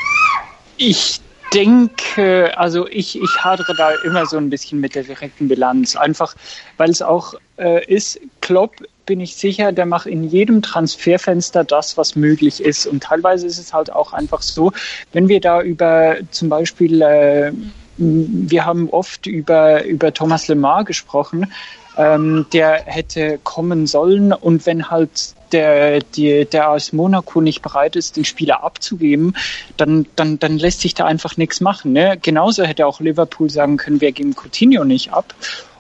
Ich denke, also ich, ich hadere da immer so ein bisschen mit der direkten Bilanz. Einfach, weil es auch äh, ist, Klopp bin ich sicher, der macht in jedem Transferfenster das, was möglich ist. Und teilweise ist es halt auch einfach so, wenn wir da über zum Beispiel, äh, wir haben oft über, über Thomas Lemar gesprochen, ähm, der hätte kommen sollen und wenn halt der, die, der aus Monaco nicht bereit ist, den Spieler abzugeben, dann, dann, dann lässt sich da einfach nichts machen. Ne? Genauso hätte auch Liverpool sagen können, wir geben Coutinho nicht ab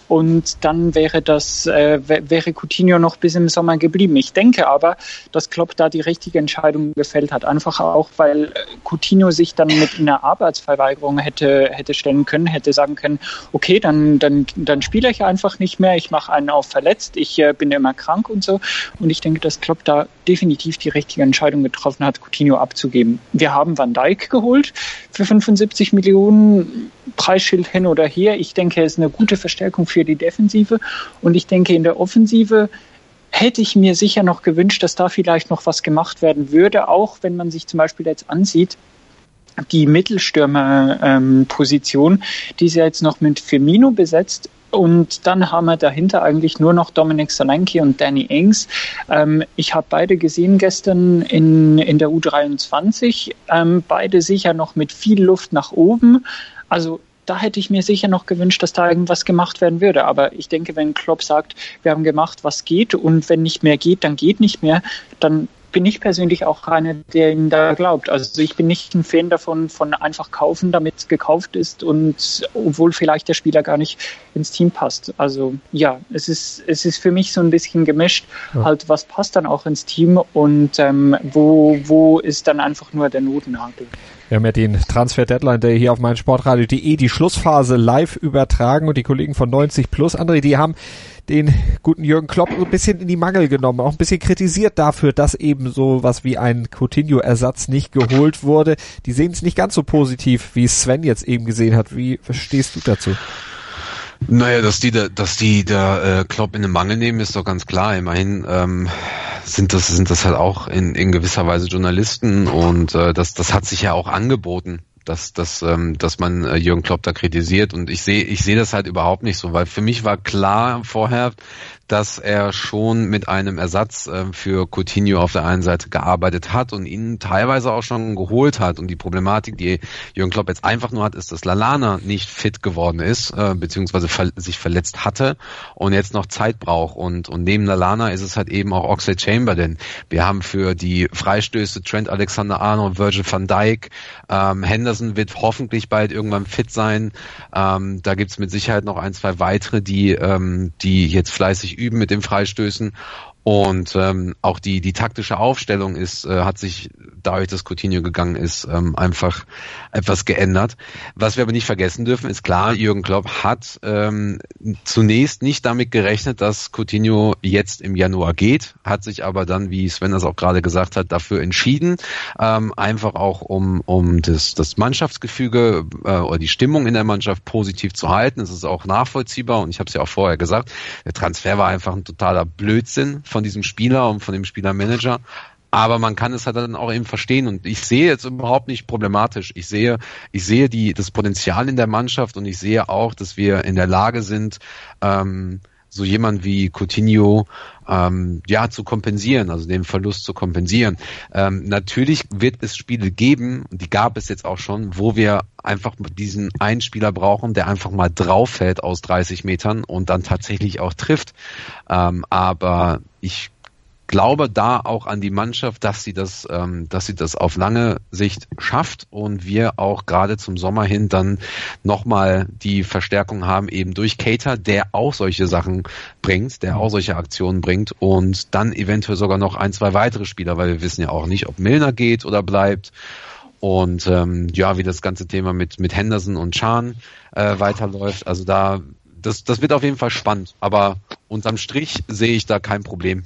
und dann wäre das äh, wäre Coutinho noch bis im Sommer geblieben. Ich denke aber, dass Klopp da die richtige Entscheidung gefällt hat, einfach auch, weil Coutinho sich dann mit einer Arbeitsverweigerung hätte hätte stellen können, hätte sagen können, okay, dann dann dann spiele ich einfach nicht mehr, ich mache einen auf verletzt, ich äh, bin immer krank und so. Und ich denke, dass Klopp da definitiv die richtige Entscheidung getroffen hat, Coutinho abzugeben. Wir haben Van Dijk geholt für 75 Millionen Preisschild hin oder her. Ich denke, er ist eine gute Verstärkung für die Defensive. Und ich denke, in der Offensive hätte ich mir sicher noch gewünscht, dass da vielleicht noch was gemacht werden würde, auch wenn man sich zum Beispiel jetzt ansieht, die Mittelstürmerposition, ähm, die ist ja jetzt noch mit Firmino besetzt. Und dann haben wir dahinter eigentlich nur noch Dominik Solanke und Danny Ings. Ähm, ich habe beide gesehen gestern in, in der U23. Ähm, beide sicher noch mit viel Luft nach oben. Also da hätte ich mir sicher noch gewünscht, dass da irgendwas gemacht werden würde. Aber ich denke, wenn Klopp sagt, wir haben gemacht, was geht und wenn nicht mehr geht, dann geht nicht mehr, dann bin ich persönlich auch einer, der ihn da glaubt. Also ich bin nicht ein Fan davon, von einfach kaufen, damit es gekauft ist und obwohl vielleicht der Spieler gar nicht ins Team passt. Also ja, es ist, es ist für mich so ein bisschen gemischt, ja. halt was passt dann auch ins Team und ähm, wo, wo ist dann einfach nur der Notennagel. Wir haben ja den Transfer Deadline Day hier auf meinsportradio.de die Schlussphase live übertragen und die Kollegen von 90 Plus, André, die haben den guten Jürgen Klopp ein bisschen in die Mangel genommen, auch ein bisschen kritisiert dafür, dass eben so was wie ein Coutinho-Ersatz nicht geholt wurde. Die sehen es nicht ganz so positiv, wie Sven jetzt eben gesehen hat. Wie verstehst du dazu? Naja, dass die da, dass die da äh, Klopp in den Mangel nehmen, ist doch ganz klar. Immerhin ähm, sind das sind das halt auch in, in gewisser Weise Journalisten und äh, das das hat sich ja auch angeboten dass, dass, ähm, dass man äh, Jürgen Klopp da kritisiert. Und ich sehe ich sehe das halt überhaupt nicht so, weil für mich war klar vorher, dass er schon mit einem Ersatz äh, für Coutinho auf der einen Seite gearbeitet hat und ihn teilweise auch schon geholt hat. Und die Problematik, die Jürgen Klopp jetzt einfach nur hat, ist, dass Lalana nicht fit geworden ist, äh, beziehungsweise sich verletzt hatte und jetzt noch Zeit braucht. Und, und neben Lalana ist es halt eben auch Oxlade Chamberlain. Wir haben für die Freistöße Trent Alexander-Arnold, Virgil van Dijk, ähm, Henderson wird hoffentlich bald irgendwann fit sein. Ähm, da gibt's mit Sicherheit noch ein, zwei weitere, die, ähm, die jetzt fleißig üben mit den Freistößen. Und ähm, auch die, die taktische Aufstellung ist, äh, hat sich dadurch, dass Coutinho gegangen ist, ähm, einfach etwas geändert. Was wir aber nicht vergessen dürfen, ist klar, Jürgen Klopp hat ähm, zunächst nicht damit gerechnet, dass Coutinho jetzt im Januar geht, hat sich aber dann, wie Sven das auch gerade gesagt hat, dafür entschieden, ähm, einfach auch um, um das, das Mannschaftsgefüge äh, oder die Stimmung in der Mannschaft positiv zu halten. Es ist auch nachvollziehbar und ich habe es ja auch vorher gesagt, der Transfer war einfach ein totaler Blödsinn von diesem Spieler und von dem Spielermanager. Aber man kann es halt dann auch eben verstehen und ich sehe jetzt überhaupt nicht problematisch. Ich sehe, ich sehe die, das Potenzial in der Mannschaft und ich sehe auch, dass wir in der Lage sind, ähm, so jemand wie Coutinho ähm, ja zu kompensieren, also den Verlust zu kompensieren. Ähm, natürlich wird es Spiele geben, die gab es jetzt auch schon, wo wir einfach diesen einen Spieler brauchen, der einfach mal drauf fällt aus 30 Metern und dann tatsächlich auch trifft. Ähm, aber ich glaube da auch an die Mannschaft, dass sie das, ähm, dass sie das auf lange Sicht schafft und wir auch gerade zum Sommer hin dann nochmal die Verstärkung haben eben durch Cater, der auch solche Sachen bringt, der auch solche Aktionen bringt und dann eventuell sogar noch ein, zwei weitere Spieler, weil wir wissen ja auch nicht, ob Milner geht oder bleibt. Und ähm, ja, wie das ganze Thema mit, mit Henderson und Chan äh, weiterläuft. Also da, das, das wird auf jeden Fall spannend. Aber unterm Strich sehe ich da kein Problem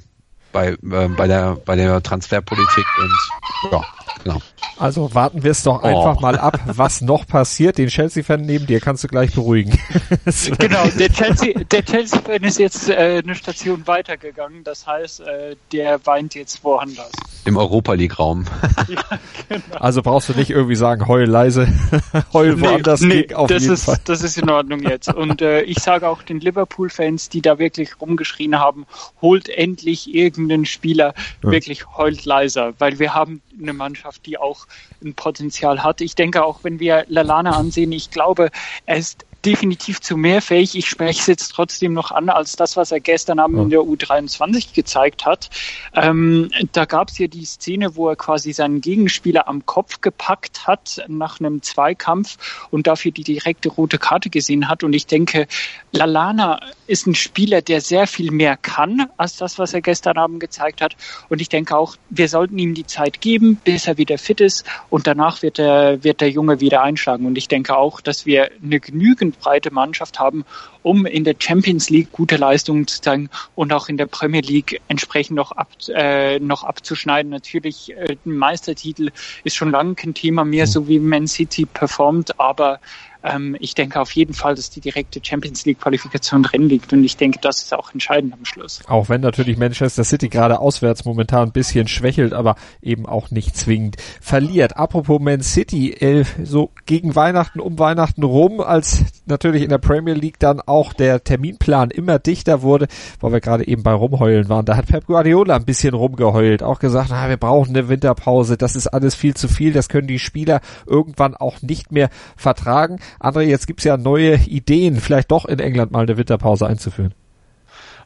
bei, äh, bei, der, bei der Transferpolitik und ja. Genau. Also warten wir es doch einfach oh. mal ab, was noch passiert. Den Chelsea-Fan neben dir kannst du gleich beruhigen. [LAUGHS] genau, der Chelsea, der Chelsea-Fan ist jetzt äh, eine Station weitergegangen. Das heißt, äh, der weint jetzt woanders. Im Europa League-Raum. [LAUGHS] ja, genau. Also brauchst du nicht irgendwie sagen, heul leise, [LAUGHS] heul woanders. Nee, nee auf das jeden ist Fall. das ist in Ordnung jetzt. Und äh, ich sage auch den Liverpool-Fans, die da wirklich rumgeschrien haben, holt endlich irgendeinen Spieler, ja. wirklich heult leiser, weil wir haben eine Mannschaft, die auch ein Potenzial hat. Ich denke auch, wenn wir Lalana ansehen, ich glaube, er ist definitiv zu mehr fähig. Ich spreche es jetzt trotzdem noch an als das, was er gestern Abend in der U23 gezeigt hat. Ähm, da gab es ja die Szene, wo er quasi seinen Gegenspieler am Kopf gepackt hat nach einem Zweikampf und dafür die direkte rote Karte gesehen hat. Und ich denke, Lalana ist ein Spieler, der sehr viel mehr kann als das, was er gestern Abend gezeigt hat. Und ich denke auch, wir sollten ihm die Zeit geben, bis er wieder fit ist. Und danach wird der, wird der Junge wieder einschlagen. Und ich denke auch, dass wir eine genügend breite Mannschaft haben, um in der Champions League gute Leistungen zu zeigen und auch in der Premier League entsprechend noch, ab, äh, noch abzuschneiden. Natürlich, äh, ein Meistertitel ist schon lange kein Thema mehr, so wie Man City performt, aber ähm, ich denke auf jeden Fall, dass die direkte Champions League Qualifikation drin liegt und ich denke, das ist auch entscheidend am Schluss. Auch wenn natürlich Manchester City gerade auswärts momentan ein bisschen schwächelt, aber eben auch nicht zwingend verliert. Apropos Man City, äh, so gegen Weihnachten, um Weihnachten rum, als natürlich in der Premier League dann auch der Terminplan immer dichter wurde, weil wir gerade eben bei Rumheulen waren. Da hat Pep Guardiola ein bisschen rumgeheult, auch gesagt, na, wir brauchen eine Winterpause, das ist alles viel zu viel, das können die Spieler irgendwann auch nicht mehr vertragen. André, jetzt gibt's ja neue Ideen, vielleicht doch in England mal eine Winterpause einzuführen.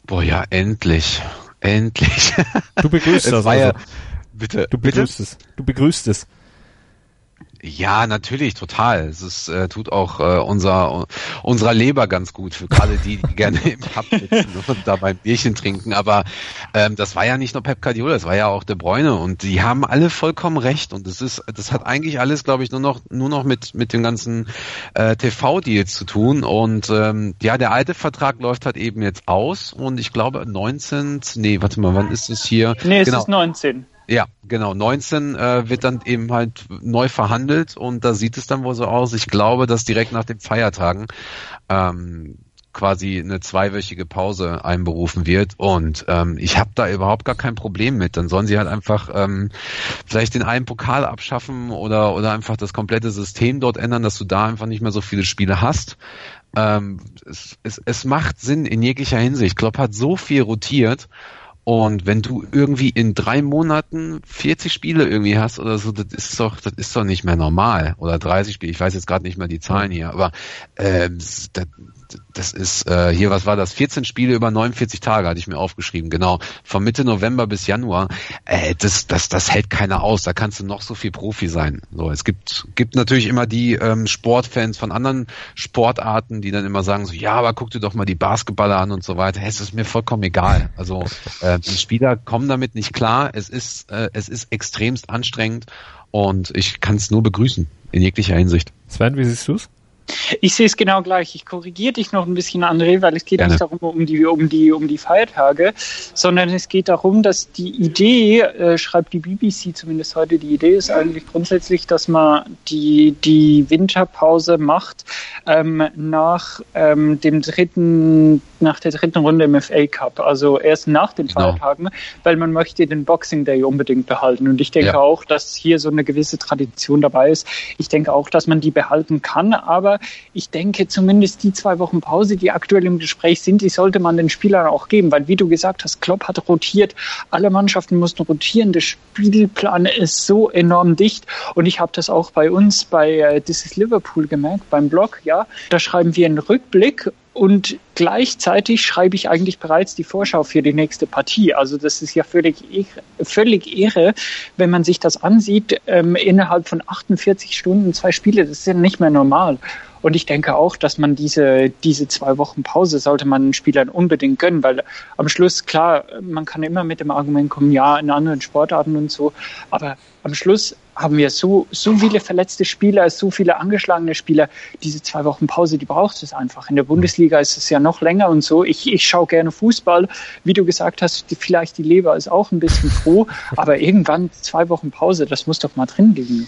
Boah, ja, endlich. Endlich. Du begrüßt [LAUGHS] das also. Ja, bitte. Du begrüßt bitte? es. Du begrüßt es. Ja, natürlich, total. Es ist, äh, tut auch äh, unser, unserer Leber ganz gut, für gerade die, die gerne im Pub sitzen [LAUGHS] und da beim Bierchen trinken. Aber ähm, das war ja nicht nur Pep Guardiola, das war ja auch De Bruyne und die haben alle vollkommen recht. Und das ist, das hat eigentlich alles, glaube ich, nur noch, nur noch mit mit den ganzen äh, TV-Deals zu tun. Und ähm, ja, der alte Vertrag läuft halt eben jetzt aus und ich glaube 19, nee, warte mal, wann ist es hier? Nee, es genau. ist 19. Ja, genau. 19 äh, wird dann eben halt neu verhandelt und da sieht es dann wohl so aus. Ich glaube, dass direkt nach den Feiertagen ähm, quasi eine zweiwöchige Pause einberufen wird und ähm, ich habe da überhaupt gar kein Problem mit. Dann sollen sie halt einfach ähm, vielleicht den einen Pokal abschaffen oder oder einfach das komplette System dort ändern, dass du da einfach nicht mehr so viele Spiele hast. Ähm, es, es, es macht Sinn in jeglicher Hinsicht. Klopp hat so viel rotiert und wenn du irgendwie in drei Monaten 40 Spiele irgendwie hast oder so, das ist doch, das ist doch nicht mehr normal. Oder 30 Spiele, ich weiß jetzt gerade nicht mehr die Zahlen hier, aber ähm, das, das ist äh, hier, was war das? 14 Spiele über 49 Tage hatte ich mir aufgeschrieben, genau. Von Mitte November bis Januar. Äh, das, das, das hält keiner aus. Da kannst du noch so viel Profi sein. So, es gibt, gibt natürlich immer die ähm, Sportfans von anderen Sportarten, die dann immer sagen so, ja, aber guck dir doch mal die Basketballer an und so weiter. Es ist mir vollkommen egal. Also äh, die Spieler kommen damit nicht klar. Es ist, äh, es ist extremst anstrengend und ich kann es nur begrüßen in jeglicher Hinsicht. Sven, wie siehst du's? Ich sehe es genau gleich. Ich korrigiere dich noch ein bisschen, André, weil es geht Gerne. nicht darum, um die, um die, um die Feiertage, sondern es geht darum, dass die Idee, äh, schreibt die BBC zumindest heute, die Idee ist eigentlich grundsätzlich, dass man die, die Winterpause macht ähm, nach ähm, dem dritten, nach der dritten Runde im FA Cup, also erst nach den genau. Feiertagen, weil man möchte den Boxing Day unbedingt behalten. Und ich denke ja. auch, dass hier so eine gewisse Tradition dabei ist. Ich denke auch, dass man die behalten kann, aber ich denke, zumindest die zwei Wochen Pause, die aktuell im Gespräch sind, die sollte man den Spielern auch geben, weil wie du gesagt hast, Klopp hat rotiert, alle Mannschaften mussten rotieren, der Spielplan ist so enorm dicht und ich habe das auch bei uns bei äh, This is Liverpool gemerkt, beim Blog, ja, da schreiben wir einen Rückblick und gleichzeitig schreibe ich eigentlich bereits die Vorschau für die nächste Partie. Also das ist ja völlig, völlig irre, wenn man sich das ansieht, ähm, innerhalb von 48 Stunden zwei Spiele, das ist ja nicht mehr normal. Und ich denke auch, dass man diese, diese zwei Wochen Pause sollte man den Spielern unbedingt gönnen, weil am Schluss, klar, man kann immer mit dem Argument kommen, ja, in anderen Sportarten und so, aber am Schluss haben wir so, so viele verletzte Spieler, so viele angeschlagene Spieler. Diese zwei Wochen Pause, die braucht es einfach. In der Bundesliga ist es ja noch länger und so. Ich, ich schaue gerne Fußball. Wie du gesagt hast, die, vielleicht die Leber ist auch ein bisschen froh, [LAUGHS] aber irgendwann zwei Wochen Pause, das muss doch mal drin liegen.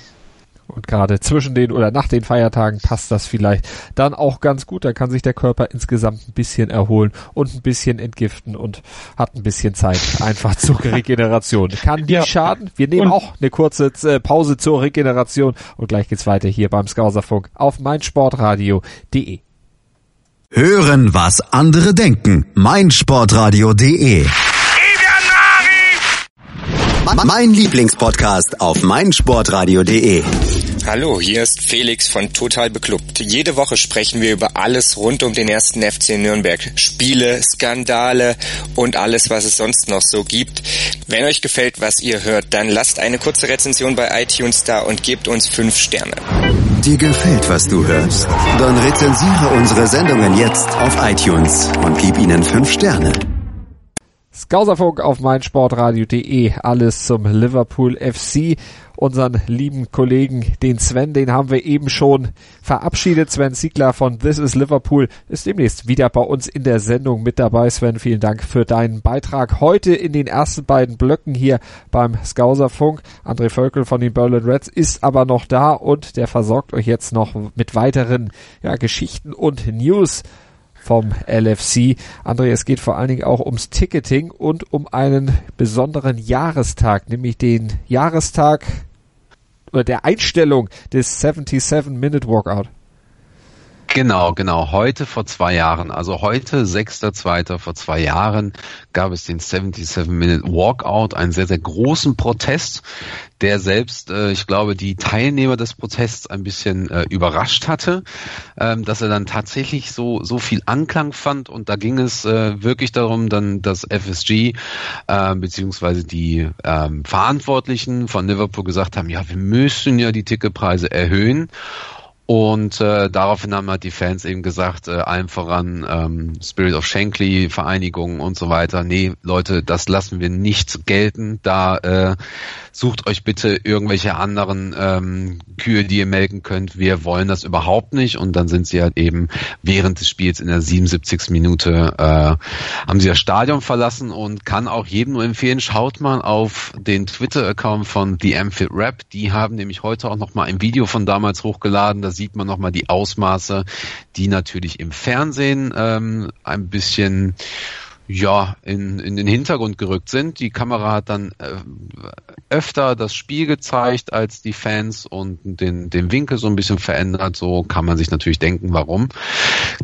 Und gerade zwischen den oder nach den Feiertagen passt das vielleicht dann auch ganz gut. Da kann sich der Körper insgesamt ein bisschen erholen und ein bisschen entgiften und hat ein bisschen Zeit einfach zur [LAUGHS] Regeneration. Kann die ja. schaden. Wir nehmen und auch eine kurze äh, Pause zur Regeneration und gleich geht's weiter hier beim Skauserfunk auf meinsportradio.de. Hören, was andere denken. meinsportradio.de mein Lieblingspodcast auf meinsportradio.de. Hallo, hier ist Felix von Total Beklubbt. Jede Woche sprechen wir über alles rund um den ersten FC Nürnberg. Spiele, Skandale und alles, was es sonst noch so gibt. Wenn euch gefällt, was ihr hört, dann lasst eine kurze Rezension bei iTunes da und gebt uns fünf Sterne. Dir gefällt, was du hörst? Dann rezensiere unsere Sendungen jetzt auf iTunes und gib ihnen fünf Sterne. Skauserfunk auf meinsportradio.de. Alles zum Liverpool FC. Unseren lieben Kollegen, den Sven, den haben wir eben schon verabschiedet. Sven Siegler von This is Liverpool ist demnächst wieder bei uns in der Sendung mit dabei. Sven, vielen Dank für deinen Beitrag heute in den ersten beiden Blöcken hier beim Skauserfunk. André Völkel von den Berlin Reds ist aber noch da und der versorgt euch jetzt noch mit weiteren ja, Geschichten und News vom LFC. André, es geht vor allen Dingen auch ums Ticketing und um einen besonderen Jahrestag, nämlich den Jahrestag oder der Einstellung des 77-Minute Walkout. Genau, genau. Heute vor zwei Jahren, also heute, 6.2. vor zwei Jahren, gab es den 77-Minute Walkout, einen sehr, sehr großen Protest, der selbst, äh, ich glaube, die Teilnehmer des Protests ein bisschen äh, überrascht hatte, ähm, dass er dann tatsächlich so, so viel Anklang fand und da ging es äh, wirklich darum, dann dass FSG äh, beziehungsweise die ähm, Verantwortlichen von Liverpool gesagt haben, ja, wir müssen ja die Ticketpreise erhöhen. Und äh, daraufhin haben halt die Fans eben gesagt, äh, allen voran ähm, Spirit of Shankly, Vereinigungen und so weiter, nee, Leute, das lassen wir nicht gelten. Da äh, sucht euch bitte irgendwelche anderen ähm, Kühe, die ihr melken könnt. Wir wollen das überhaupt nicht. Und dann sind sie halt eben während des Spiels in der 77. Minute äh, haben sie das Stadion verlassen und kann auch jedem nur empfehlen, schaut mal auf den Twitter-Account von The Amphild Rap. Die haben nämlich heute auch nochmal ein Video von damals hochgeladen. Da sieht man nochmal die Ausmaße, die natürlich im Fernsehen ähm, ein bisschen ja, in, in den Hintergrund gerückt sind. Die Kamera hat dann äh, öfter das Spiel gezeigt als die Fans und den, den Winkel so ein bisschen verändert. So kann man sich natürlich denken, warum.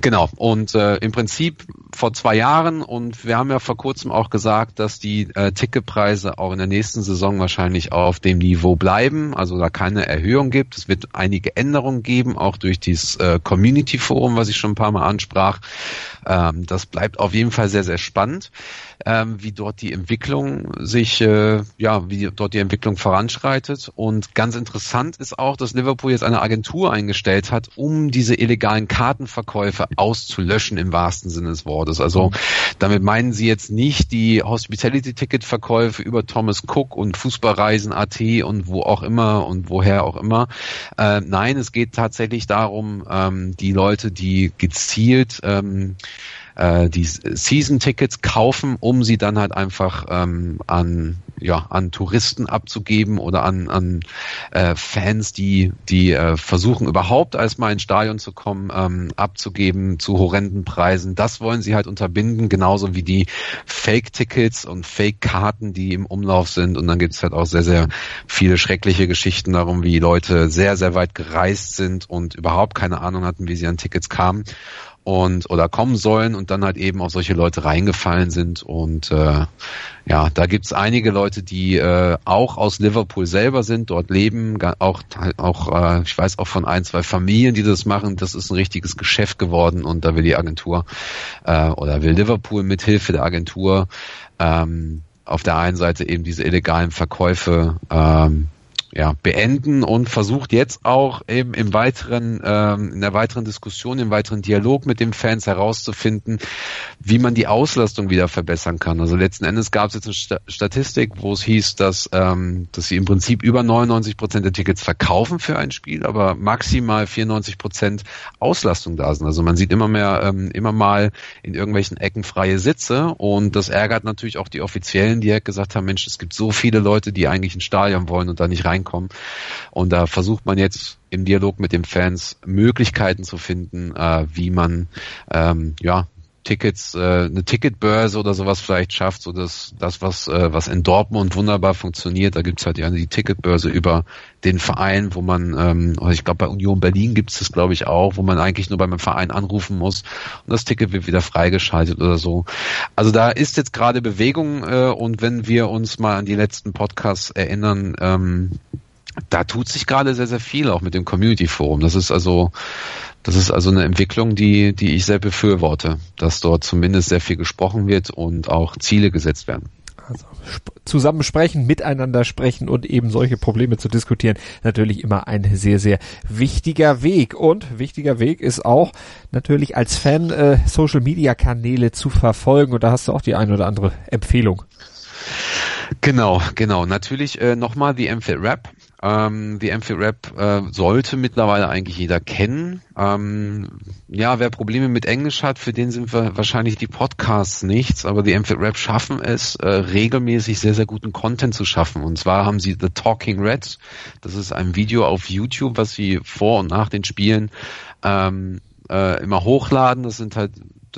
Genau. Und äh, im Prinzip vor zwei Jahren und wir haben ja vor kurzem auch gesagt, dass die äh, Ticketpreise auch in der nächsten Saison wahrscheinlich auf dem Niveau bleiben, also da keine Erhöhung gibt. Es wird einige Änderungen geben, auch durch dieses äh, Community Forum, was ich schon ein paar Mal ansprach. Ähm, das bleibt auf jeden Fall sehr, sehr spannend, ähm, wie dort die Entwicklung sich, äh, ja, wie dort die Entwicklung voranschreitet. Und ganz interessant ist auch, dass Liverpool jetzt eine Agentur eingestellt hat, um diese illegalen Kartenverkäufe auszulöschen im wahrsten Sinne des Wortes. Also damit meinen sie jetzt nicht die Hospitality-Ticket-Verkäufe über Thomas Cook und Fußballreisen.at und wo auch immer und woher auch immer. Äh, nein, es geht tatsächlich darum, ähm, die Leute, die gezielt ähm, äh, die Season-Tickets kaufen, um sie dann halt einfach ähm, an ja an Touristen abzugeben oder an an äh, Fans, die die äh, versuchen überhaupt erstmal ins Stadion zu kommen, ähm, abzugeben zu horrenden Preisen. Das wollen sie halt unterbinden, genauso wie die Fake-Tickets und Fake-Karten, die im Umlauf sind. Und dann gibt es halt auch sehr sehr viele schreckliche Geschichten darum, wie Leute sehr sehr weit gereist sind und überhaupt keine Ahnung hatten, wie sie an Tickets kamen und oder kommen sollen und dann halt eben auf solche Leute reingefallen sind und äh, ja, da gibt's einige Leute, die äh, auch aus Liverpool selber sind, dort leben, auch auch äh, ich weiß auch von ein zwei Familien, die das machen. Das ist ein richtiges Geschäft geworden und da will die Agentur äh, oder will Liverpool mit Hilfe der Agentur ähm, auf der einen Seite eben diese illegalen Verkäufe ähm, ja, beenden und versucht jetzt auch eben im weiteren, ähm, in der weiteren Diskussion, im weiteren Dialog mit den Fans herauszufinden, wie man die Auslastung wieder verbessern kann. Also letzten Endes gab es jetzt eine Statistik, wo es hieß, dass, ähm, dass sie im Prinzip über 99 Prozent der Tickets verkaufen für ein Spiel, aber maximal 94 Prozent Auslastung da sind. Also man sieht immer mehr, ähm, immer mal in irgendwelchen Ecken freie Sitze und das ärgert natürlich auch die Offiziellen, die halt gesagt haben, Mensch, es gibt so viele Leute, die eigentlich ein Stadion wollen und da nicht rein reinkommen. Und da versucht man jetzt im Dialog mit den Fans Möglichkeiten zu finden, äh, wie man ähm, ja Tickets, äh, eine Ticketbörse oder sowas vielleicht schafft, so dass das, was, äh, was in Dortmund wunderbar funktioniert, da gibt's halt ja die Ticketbörse über den Verein, wo man, ähm, ich glaube bei Union Berlin gibt's das, glaube ich, auch, wo man eigentlich nur beim Verein anrufen muss und das Ticket wird wieder freigeschaltet oder so. Also da ist jetzt gerade Bewegung äh, und wenn wir uns mal an die letzten Podcasts erinnern, ähm, da tut sich gerade sehr, sehr viel auch mit dem Community Forum. Das ist also das ist also eine Entwicklung, die, die ich sehr befürworte, dass dort zumindest sehr viel gesprochen wird und auch Ziele gesetzt werden. Also zusammen sprechen, miteinander sprechen und eben solche Probleme zu diskutieren, natürlich immer ein sehr, sehr wichtiger Weg. Und wichtiger Weg ist auch natürlich als Fan äh, Social Media Kanäle zu verfolgen. Und da hast du auch die ein oder andere Empfehlung. Genau, genau. Natürlich äh, nochmal die MFIT Rap. Ähm, die MFIT Rap äh, sollte mittlerweile eigentlich jeder kennen. Ähm, ja, wer Probleme mit Englisch hat, für den sind wir wahrscheinlich die Podcasts nichts, aber die MFIT Rap schaffen es, äh, regelmäßig sehr, sehr guten Content zu schaffen. Und zwar haben sie The Talking Red. Das ist ein Video auf YouTube, was sie vor und nach den Spielen ähm, äh, immer hochladen. Das sind halt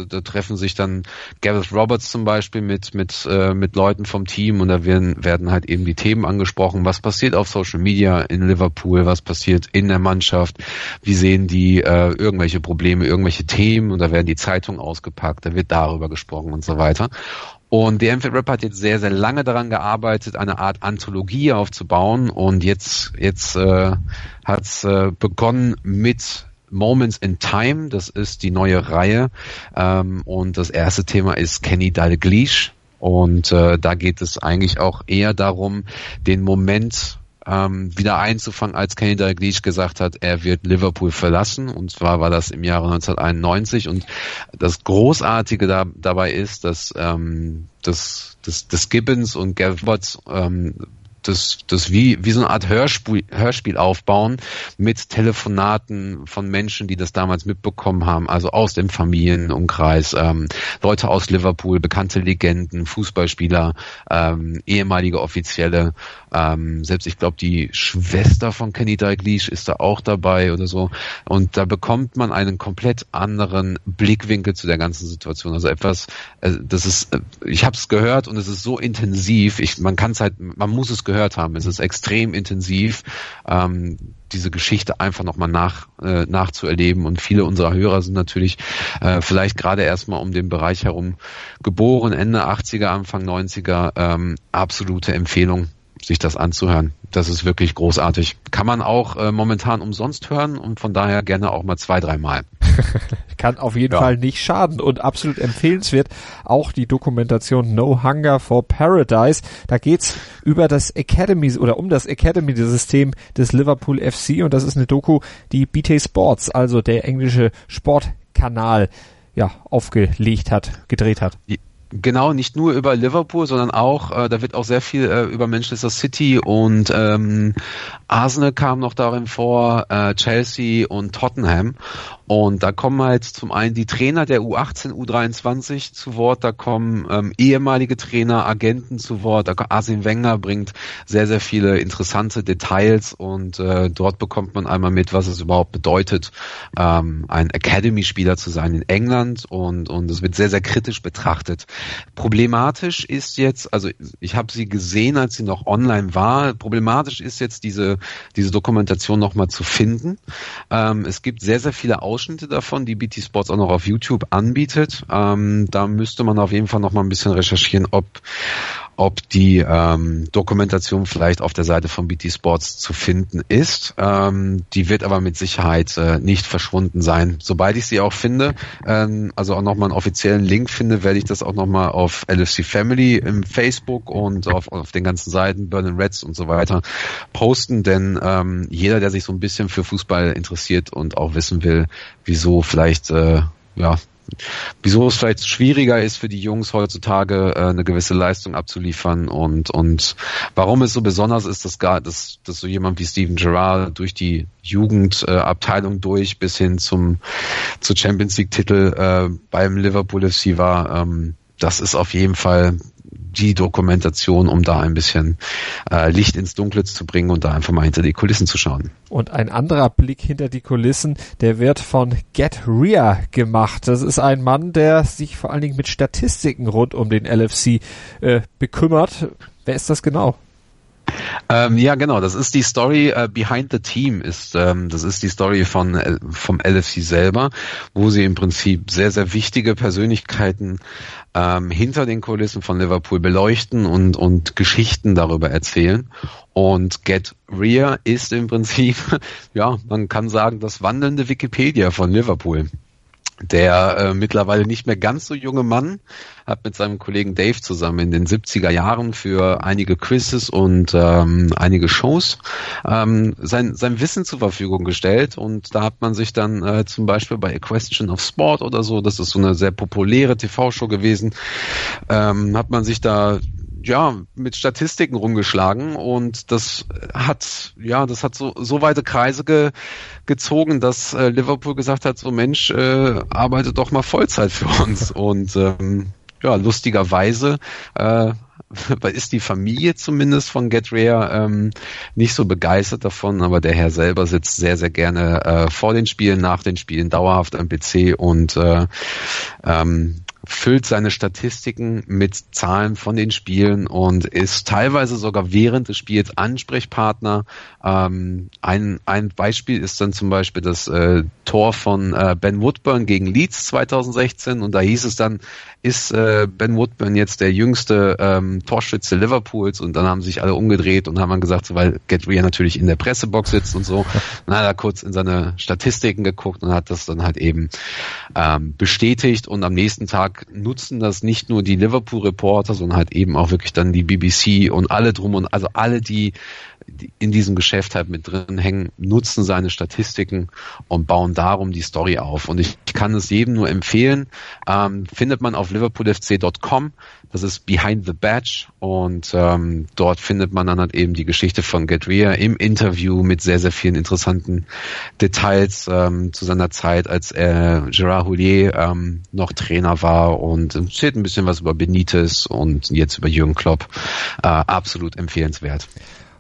da, treffen sich dann Gareth Roberts zum Beispiel mit mit äh, mit Leuten vom Team und da werden werden halt eben die Themen angesprochen. Was passiert auf Social Media in Liverpool? Was passiert in der Mannschaft? Wie sehen die äh, irgendwelche Probleme, irgendwelche Themen? Und da werden die Zeitungen ausgepackt. Da wird darüber gesprochen und so weiter. Und der MFL Rap hat jetzt sehr, sehr lange daran gearbeitet, eine Art Anthologie aufzubauen. Und jetzt, jetzt äh, hat es äh, begonnen mit Moments in Time, das ist die neue Reihe. Ähm, und das erste Thema ist Kenny Dalglish. Und äh, da geht es eigentlich auch eher darum, den Moment ähm, wieder einzufangen, als Kenny Dalglish gesagt hat, er wird Liverpool verlassen. Und zwar war das im Jahre 1991. Und das Großartige da, dabei ist, dass ähm, das, das, das Gibbons und Gavbots ähm, das, das wie, wie so eine Art Hörspiel, Hörspiel aufbauen mit Telefonaten von Menschen, die das damals mitbekommen haben, also aus dem Familienumkreis, ähm, Leute aus Liverpool, bekannte Legenden, Fußballspieler, ähm, ehemalige Offizielle, ähm, selbst ich glaube die Schwester von Kenny Dalglish ist da auch dabei oder so und da bekommt man einen komplett anderen Blickwinkel zu der ganzen Situation, also etwas, äh, das ist, äh, ich habe es gehört und es ist so intensiv, ich, man kann halt, man muss es gehört gehört haben. Es ist extrem intensiv, ähm, diese Geschichte einfach nochmal nach, äh, nachzuerleben. Und viele unserer Hörer sind natürlich äh, vielleicht gerade erstmal um den Bereich herum geboren, Ende 80er, Anfang 90er. Ähm, absolute Empfehlung, sich das anzuhören. Das ist wirklich großartig. Kann man auch äh, momentan umsonst hören und von daher gerne auch mal zwei, dreimal. [LAUGHS] Kann auf jeden ja. Fall nicht schaden und absolut empfehlenswert auch die Dokumentation No Hunger for Paradise. Da geht's über das Academy oder um das Academy-System des Liverpool FC und das ist eine Doku, die BT Sports, also der englische Sportkanal, ja, aufgelegt hat, gedreht hat. Genau, nicht nur über Liverpool, sondern auch, äh, da wird auch sehr viel äh, über Manchester City und ähm, Arsenal kam noch darin vor, äh, Chelsea und Tottenham. Und da kommen halt zum einen die Trainer der U18, U23 zu Wort, da kommen ähm, ehemalige Trainer, Agenten zu Wort, da Arsene Wenger bringt sehr, sehr viele interessante Details. Und äh, dort bekommt man einmal mit, was es überhaupt bedeutet, ähm, ein Academy-Spieler zu sein in England. Und, und es wird sehr, sehr kritisch betrachtet. Problematisch ist jetzt, also ich habe sie gesehen, als sie noch online war, problematisch ist jetzt diese, diese Dokumentation nochmal zu finden. Ähm, es gibt sehr, sehr viele Aus Ausschnitte davon, die BT Sports auch noch auf YouTube anbietet. Ähm, da müsste man auf jeden Fall noch mal ein bisschen recherchieren, ob ob die ähm, Dokumentation vielleicht auf der Seite von BT Sports zu finden ist. Ähm, die wird aber mit Sicherheit äh, nicht verschwunden sein. Sobald ich sie auch finde, ähm, also auch nochmal einen offiziellen Link finde, werde ich das auch nochmal auf LFC Family im Facebook und auf, auf den ganzen Seiten, Berlin Reds und so weiter posten, denn ähm, jeder, der sich so ein bisschen für Fußball interessiert und auch wissen will, wieso vielleicht äh, ja wieso es vielleicht schwieriger ist für die Jungs heutzutage äh, eine gewisse Leistung abzuliefern und und warum es so besonders ist, dass gar dass, dass so jemand wie Steven Gerrard durch die Jugendabteilung äh, durch bis hin zum zu Champions League Titel äh, beim Liverpool FC war. Ähm, das ist auf jeden Fall die Dokumentation, um da ein bisschen äh, Licht ins Dunkle zu bringen und da einfach mal hinter die Kulissen zu schauen. Und ein anderer Blick hinter die Kulissen, der wird von Get Ria gemacht. Das ist ein Mann, der sich vor allen Dingen mit Statistiken rund um den LFC äh, bekümmert. Wer ist das genau? Ähm, ja, genau. Das ist die Story äh, Behind the Team. Ist ähm, das ist die Story von äh, vom LFC selber, wo sie im Prinzip sehr sehr wichtige Persönlichkeiten ähm, hinter den Kulissen von Liverpool beleuchten und und Geschichten darüber erzählen. Und Get Rear ist im Prinzip, [LAUGHS] ja, man kann sagen, das wandelnde Wikipedia von Liverpool. Der äh, mittlerweile nicht mehr ganz so junge Mann hat mit seinem Kollegen Dave zusammen in den 70er Jahren für einige Quizzes und ähm, einige Shows ähm, sein, sein Wissen zur Verfügung gestellt. Und da hat man sich dann äh, zum Beispiel bei A Question of Sport oder so, das ist so eine sehr populäre TV-Show gewesen, ähm, hat man sich da ja, mit Statistiken rumgeschlagen und das hat, ja, das hat so, so weite Kreise ge, gezogen, dass äh, Liverpool gesagt hat, so Mensch, äh, arbeite doch mal Vollzeit für uns. [LAUGHS] Und ähm, ja, lustigerweise äh, [LAUGHS] ist die Familie zumindest von Get Rare ähm, nicht so begeistert davon, aber der Herr selber sitzt sehr, sehr gerne äh, vor den Spielen, nach den Spielen dauerhaft am PC und äh, ähm, füllt seine Statistiken mit Zahlen von den Spielen und ist teilweise sogar während des Spiels Ansprechpartner. Ähm, ein, ein Beispiel ist dann zum Beispiel das äh, Tor von äh, Ben Woodburn gegen Leeds 2016 und da hieß es dann, ist äh, Ben Woodburn jetzt der jüngste ähm, Torschütze Liverpools? Und dann haben sich alle umgedreht und haben dann gesagt, so, weil Get Rea natürlich in der Pressebox sitzt und so, [LAUGHS] dann hat er kurz in seine Statistiken geguckt und hat das dann halt eben ähm, bestätigt. Und am nächsten Tag nutzen das nicht nur die Liverpool Reporter, sondern halt eben auch wirklich dann die BBC und alle drum und also alle, die in diesem Geschäft halt mit drin hängen, nutzen seine Statistiken und bauen darum die Story auf. Und ich, kann es jedem nur empfehlen. Ähm, findet man auf liverpoolfc.com. Das ist Behind the Badge und ähm, dort findet man dann halt eben die Geschichte von Gedrea im Interview mit sehr, sehr vielen interessanten Details ähm, zu seiner Zeit, als äh, Gerard Houllier ähm, noch Trainer war und erzählt ein bisschen was über Benitez und jetzt über Jürgen Klopp. Äh, absolut empfehlenswert.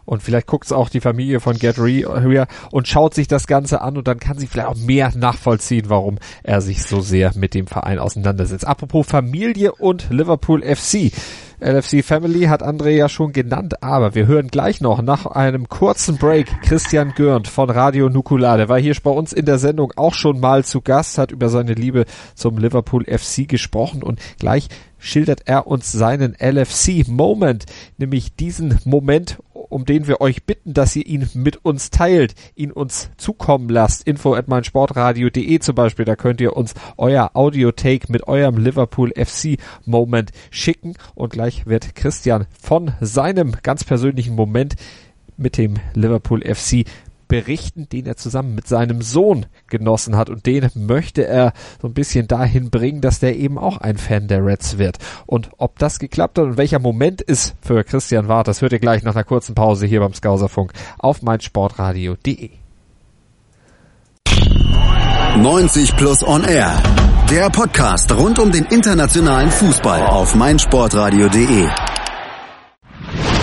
Und vielleicht guckt es auch die Familie von Get Ria und schaut sich das Ganze an und dann kann sie vielleicht auch mehr nachvollziehen, warum er sich so sehr mit dem Verein auseinandersetzt. Apropos Familie und Liverpool FC. LFC Family hat André ja schon genannt, aber wir hören gleich noch nach einem kurzen Break Christian Görnd von Radio Nukular. Der war hier bei uns in der Sendung auch schon mal zu Gast, hat über seine Liebe zum Liverpool FC gesprochen und gleich schildert er uns seinen LFC Moment, nämlich diesen Moment, um den wir euch bitten, dass ihr ihn mit uns teilt, ihn uns zukommen lasst. Info at meinsportradio.de zum Beispiel, da könnt ihr uns euer Audiotake mit eurem Liverpool FC Moment schicken und gleich wird Christian von seinem ganz persönlichen Moment mit dem Liverpool FC berichten, den er zusammen mit seinem Sohn genossen hat. Und den möchte er so ein bisschen dahin bringen, dass der eben auch ein Fan der Reds wird. Und ob das geklappt hat und welcher Moment ist für Christian Wart, das hört ihr gleich nach einer kurzen Pause hier beim Skauserfunk auf meinsportradio.de. 90 Plus On Air. Der Podcast rund um den internationalen Fußball auf meinsportradio.de.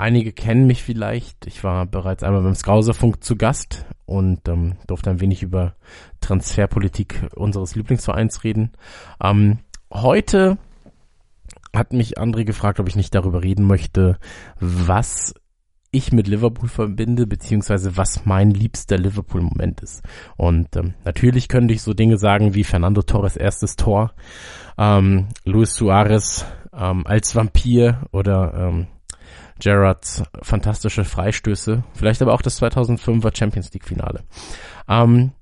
einige kennen mich vielleicht. Ich war bereits einmal beim Skauserfunk zu Gast und ähm, durfte ein wenig über Transferpolitik unseres Lieblingsvereins reden. Ähm, heute hat mich André gefragt, ob ich nicht darüber reden möchte, was ich mit Liverpool verbinde, beziehungsweise was mein liebster Liverpool-Moment ist. Und ähm, natürlich könnte ich so Dinge sagen wie Fernando Torres erstes Tor, ähm, Luis Suarez ähm, als Vampir oder ähm, Gerrards fantastische Freistöße, vielleicht aber auch das 2005er Champions League Finale. Ähm,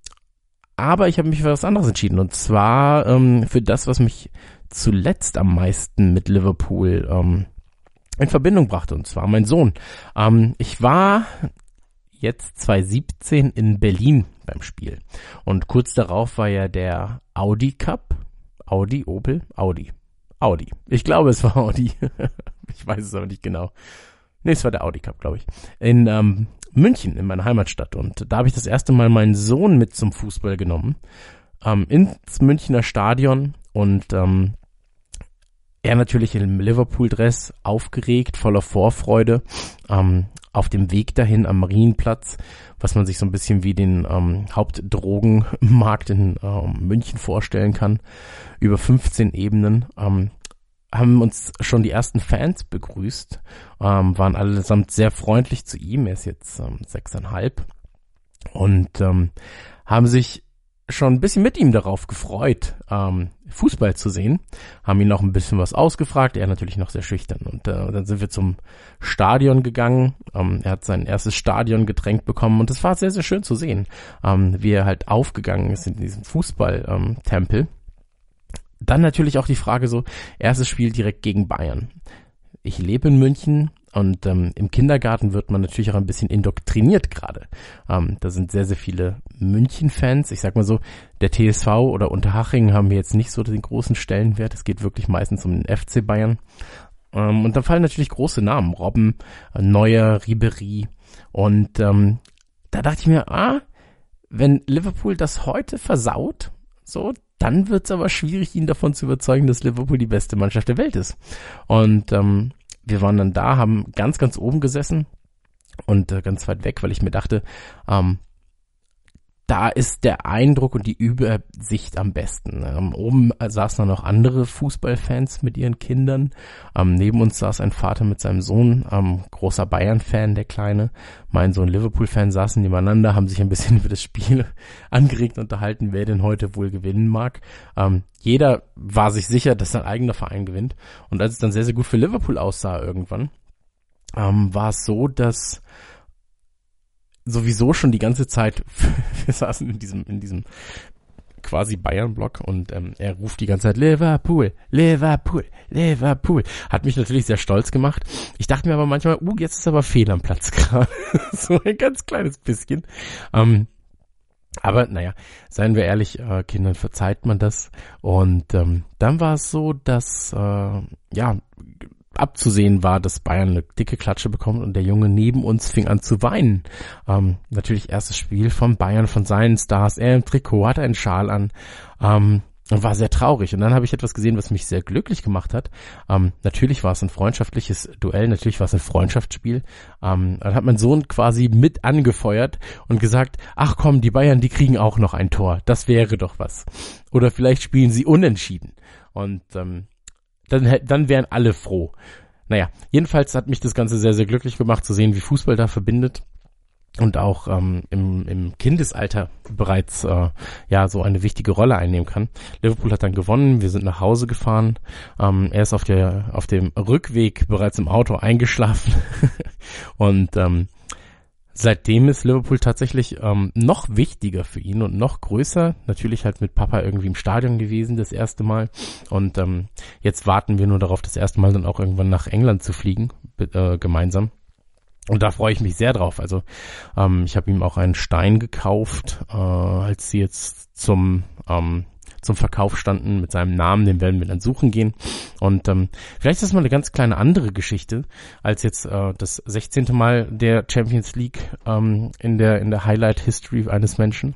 aber ich habe mich für was anderes entschieden und zwar ähm, für das, was mich zuletzt am meisten mit Liverpool ähm, in Verbindung brachte, und zwar mein Sohn. Ähm, ich war jetzt 2017 in Berlin beim Spiel und kurz darauf war ja der Audi Cup. Audi, Opel, Audi. Audi. Ich glaube, es war Audi. [LAUGHS] [LAUGHS] ich weiß es aber nicht genau. Nee, es war der Audi Cup, glaube ich. In ähm, München, in meiner Heimatstadt. Und da habe ich das erste Mal meinen Sohn mit zum Fußball genommen. Ähm, ins Münchner Stadion. Und ähm, er natürlich im Liverpool-Dress, aufgeregt, voller Vorfreude, ähm, auf dem Weg dahin am Marienplatz, was man sich so ein bisschen wie den ähm, Hauptdrogenmarkt in ähm, München vorstellen kann, über 15 Ebenen. Ähm, haben uns schon die ersten Fans begrüßt, ähm, waren allesamt sehr freundlich zu ihm. Er ist jetzt ähm, sechseinhalb und ähm, haben sich schon ein bisschen mit ihm darauf gefreut, ähm, Fußball zu sehen, haben ihn noch ein bisschen was ausgefragt, er natürlich noch sehr schüchtern. Und äh, dann sind wir zum Stadion gegangen. Ähm, er hat sein erstes Stadiongetränk bekommen und es war sehr, sehr schön zu sehen, ähm, wie er halt aufgegangen ist in diesem Fußballtempel. Dann natürlich auch die Frage so, erstes Spiel direkt gegen Bayern. Ich lebe in München, und ähm, im Kindergarten wird man natürlich auch ein bisschen indoktriniert gerade. Ähm, da sind sehr, sehr viele München-Fans. Ich sag mal so, der TSV oder Unterhaching haben wir jetzt nicht so den großen Stellenwert. Es geht wirklich meistens um den FC Bayern. Ähm, und da fallen natürlich große Namen. Robben, äh, Neuer, Ribery. Und ähm, da dachte ich mir, ah, wenn Liverpool das heute versaut, so, dann wird's aber schwierig, ihn davon zu überzeugen, dass Liverpool die beste Mannschaft der Welt ist. Und ähm, wir waren dann da, haben ganz, ganz oben gesessen und äh, ganz weit weg, weil ich mir dachte, ähm, da ist der Eindruck und die Übersicht am besten. Ähm, oben saßen dann noch andere Fußballfans mit ihren Kindern. Ähm, neben uns saß ein Vater mit seinem Sohn, ähm, großer Bayern-Fan, der Kleine. Mein Sohn Liverpool-Fan saßen nebeneinander, haben sich ein bisschen [LAUGHS] über das Spiel angeregt unterhalten, wer denn heute wohl gewinnen mag. Ähm, jeder war sich sicher, dass sein eigener Verein gewinnt. Und als es dann sehr, sehr gut für Liverpool aussah irgendwann, ähm, war es so, dass sowieso schon die ganze Zeit, [LAUGHS] wir saßen in diesem, in diesem quasi Bayern-Block und ähm, er ruft die ganze Zeit Liverpool, Liverpool, Liverpool. Hat mich natürlich sehr stolz gemacht. Ich dachte mir aber manchmal, uh, jetzt ist aber fehl am Platz [LAUGHS] gerade. so ein ganz kleines bisschen. Ähm, aber naja, seien wir ehrlich, äh, Kindern verzeiht man das. Und ähm, dann war es so, dass äh, ja abzusehen war, dass Bayern eine dicke Klatsche bekommt und der Junge neben uns fing an zu weinen. Ähm, natürlich erstes Spiel von Bayern, von seinen Stars. Er im Trikot, hatte einen Schal an. Ähm, und war sehr traurig. Und dann habe ich etwas gesehen, was mich sehr glücklich gemacht hat. Ähm, natürlich war es ein freundschaftliches Duell, natürlich war es ein Freundschaftsspiel. Ähm, dann hat mein Sohn quasi mit angefeuert und gesagt, ach komm, die Bayern, die kriegen auch noch ein Tor. Das wäre doch was. Oder vielleicht spielen sie unentschieden. Und ähm, dann, dann wären alle froh. Naja, jedenfalls hat mich das Ganze sehr, sehr glücklich gemacht zu sehen, wie Fußball da verbindet und auch ähm, im, im Kindesalter bereits äh, ja so eine wichtige Rolle einnehmen kann. Liverpool hat dann gewonnen, wir sind nach Hause gefahren. Ähm, er ist auf der auf dem Rückweg bereits im Auto eingeschlafen [LAUGHS] und ähm, seitdem ist Liverpool tatsächlich ähm, noch wichtiger für ihn und noch größer. Natürlich halt mit Papa irgendwie im Stadion gewesen das erste Mal. Und ähm, jetzt warten wir nur darauf, das erste Mal dann auch irgendwann nach England zu fliegen, äh, gemeinsam. Und da freue ich mich sehr drauf. Also ähm, ich habe ihm auch einen Stein gekauft, äh, als sie jetzt zum ähm, zum Verkauf standen mit seinem Namen, den werden wir dann suchen gehen. Und ähm, vielleicht ist das mal eine ganz kleine andere Geschichte als jetzt äh, das 16. Mal der Champions League ähm, in der in der Highlight History eines Menschen.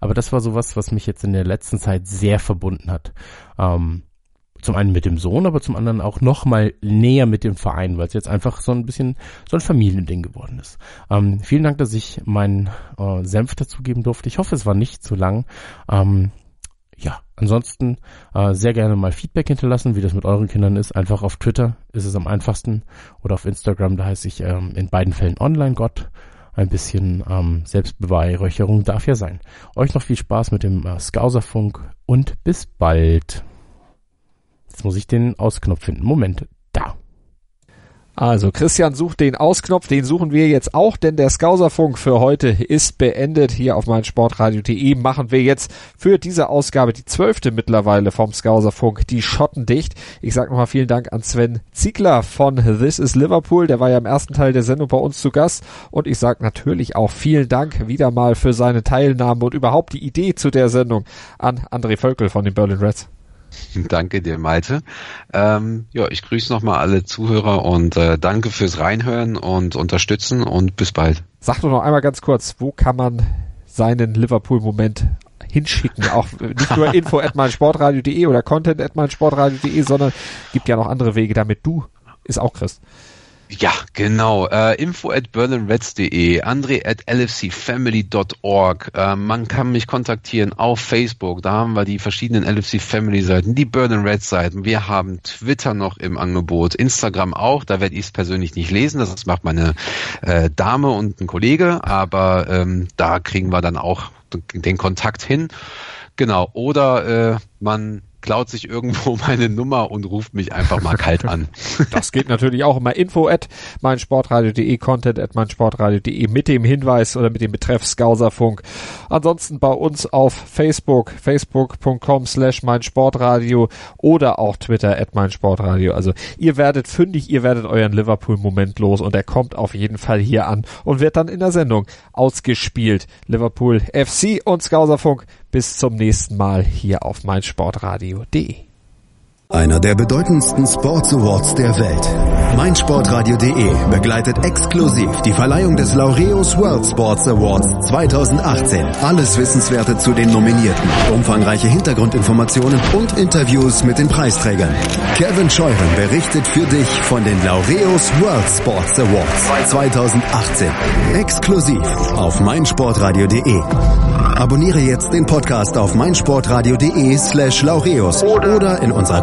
Aber das war sowas, was mich jetzt in der letzten Zeit sehr verbunden hat. Ähm, zum einen mit dem Sohn, aber zum anderen auch noch mal näher mit dem Verein, weil es jetzt einfach so ein bisschen so ein Familiending geworden ist. Ähm, vielen Dank, dass ich meinen äh, Senf dazugeben durfte. Ich hoffe, es war nicht zu lang. Ähm, ansonsten äh, sehr gerne mal Feedback hinterlassen, wie das mit euren Kindern ist. Einfach auf Twitter ist es am einfachsten oder auf Instagram, da heiße ich ähm, in beiden Fällen Online-Gott. Ein bisschen ähm, Selbstbeweihräucherung darf ja sein. Euch noch viel Spaß mit dem äh, Skauserfunk und bis bald. Jetzt muss ich den Ausknopf finden. Moment, da. Also Christian sucht den Ausknopf, den suchen wir jetzt auch, denn der Skauserfunk für heute ist beendet. Hier auf meinsportradio.de machen wir jetzt für diese Ausgabe, die zwölfte mittlerweile vom Skauserfunk, die Schotten dicht. Ich sage nochmal vielen Dank an Sven Ziegler von This is Liverpool, der war ja im ersten Teil der Sendung bei uns zu Gast. Und ich sage natürlich auch vielen Dank wieder mal für seine Teilnahme und überhaupt die Idee zu der Sendung an André Völkel von den Berlin Reds. [LAUGHS] Danke dir, Malte. Ähm, ja, ich grüße nochmal alle Zuhörer und äh, danke fürs Reinhören und Unterstützen und bis bald. Sag doch noch einmal ganz kurz, wo kann man seinen Liverpool-Moment hinschicken? Auch nicht nur info at meinsportradio.de oder content at meinsportradio.de, sondern gibt ja noch andere Wege, damit du ist auch Christ. Ja, genau. Äh, info at berlinreds.de, andre at lfcfamily.org. Äh, man kann mich kontaktieren auf Facebook. Da haben wir die verschiedenen LFC Family Seiten, die Berlin Reds Seiten. Wir haben Twitter noch im Angebot, Instagram auch. Da werde ich es persönlich nicht lesen. Das macht meine äh, Dame und ein Kollege. Aber ähm, da kriegen wir dann auch den Kontakt hin. Genau. Oder äh, man klaut sich irgendwo [LAUGHS] meine Nummer und ruft mich einfach mal kalt an. Das geht natürlich auch immer. Info at meinsportradio.de, content at meinsportradio.de mit dem Hinweis oder mit dem Betreff Skauserfunk. Ansonsten bei uns auf Facebook, facebook.com slash meinsportradio oder auch Twitter at meinsportradio. Also ihr werdet fündig, ihr werdet euren Liverpool-Moment los und er kommt auf jeden Fall hier an und wird dann in der Sendung ausgespielt. Liverpool FC und Skauserfunk. Bis zum nächsten Mal hier auf meinsportradio.de. Einer der bedeutendsten Sports Awards der Welt. meinsportradio.de begleitet exklusiv die Verleihung des Laureus World Sports Awards 2018. Alles Wissenswerte zu den Nominierten, umfangreiche Hintergrundinformationen und Interviews mit den Preisträgern. Kevin Scheuren berichtet für dich von den Laureus World Sports Awards 2018. Exklusiv auf meinsportradio.de. Abonniere jetzt den Podcast auf meinsportradio.de slash laureus oder in unserer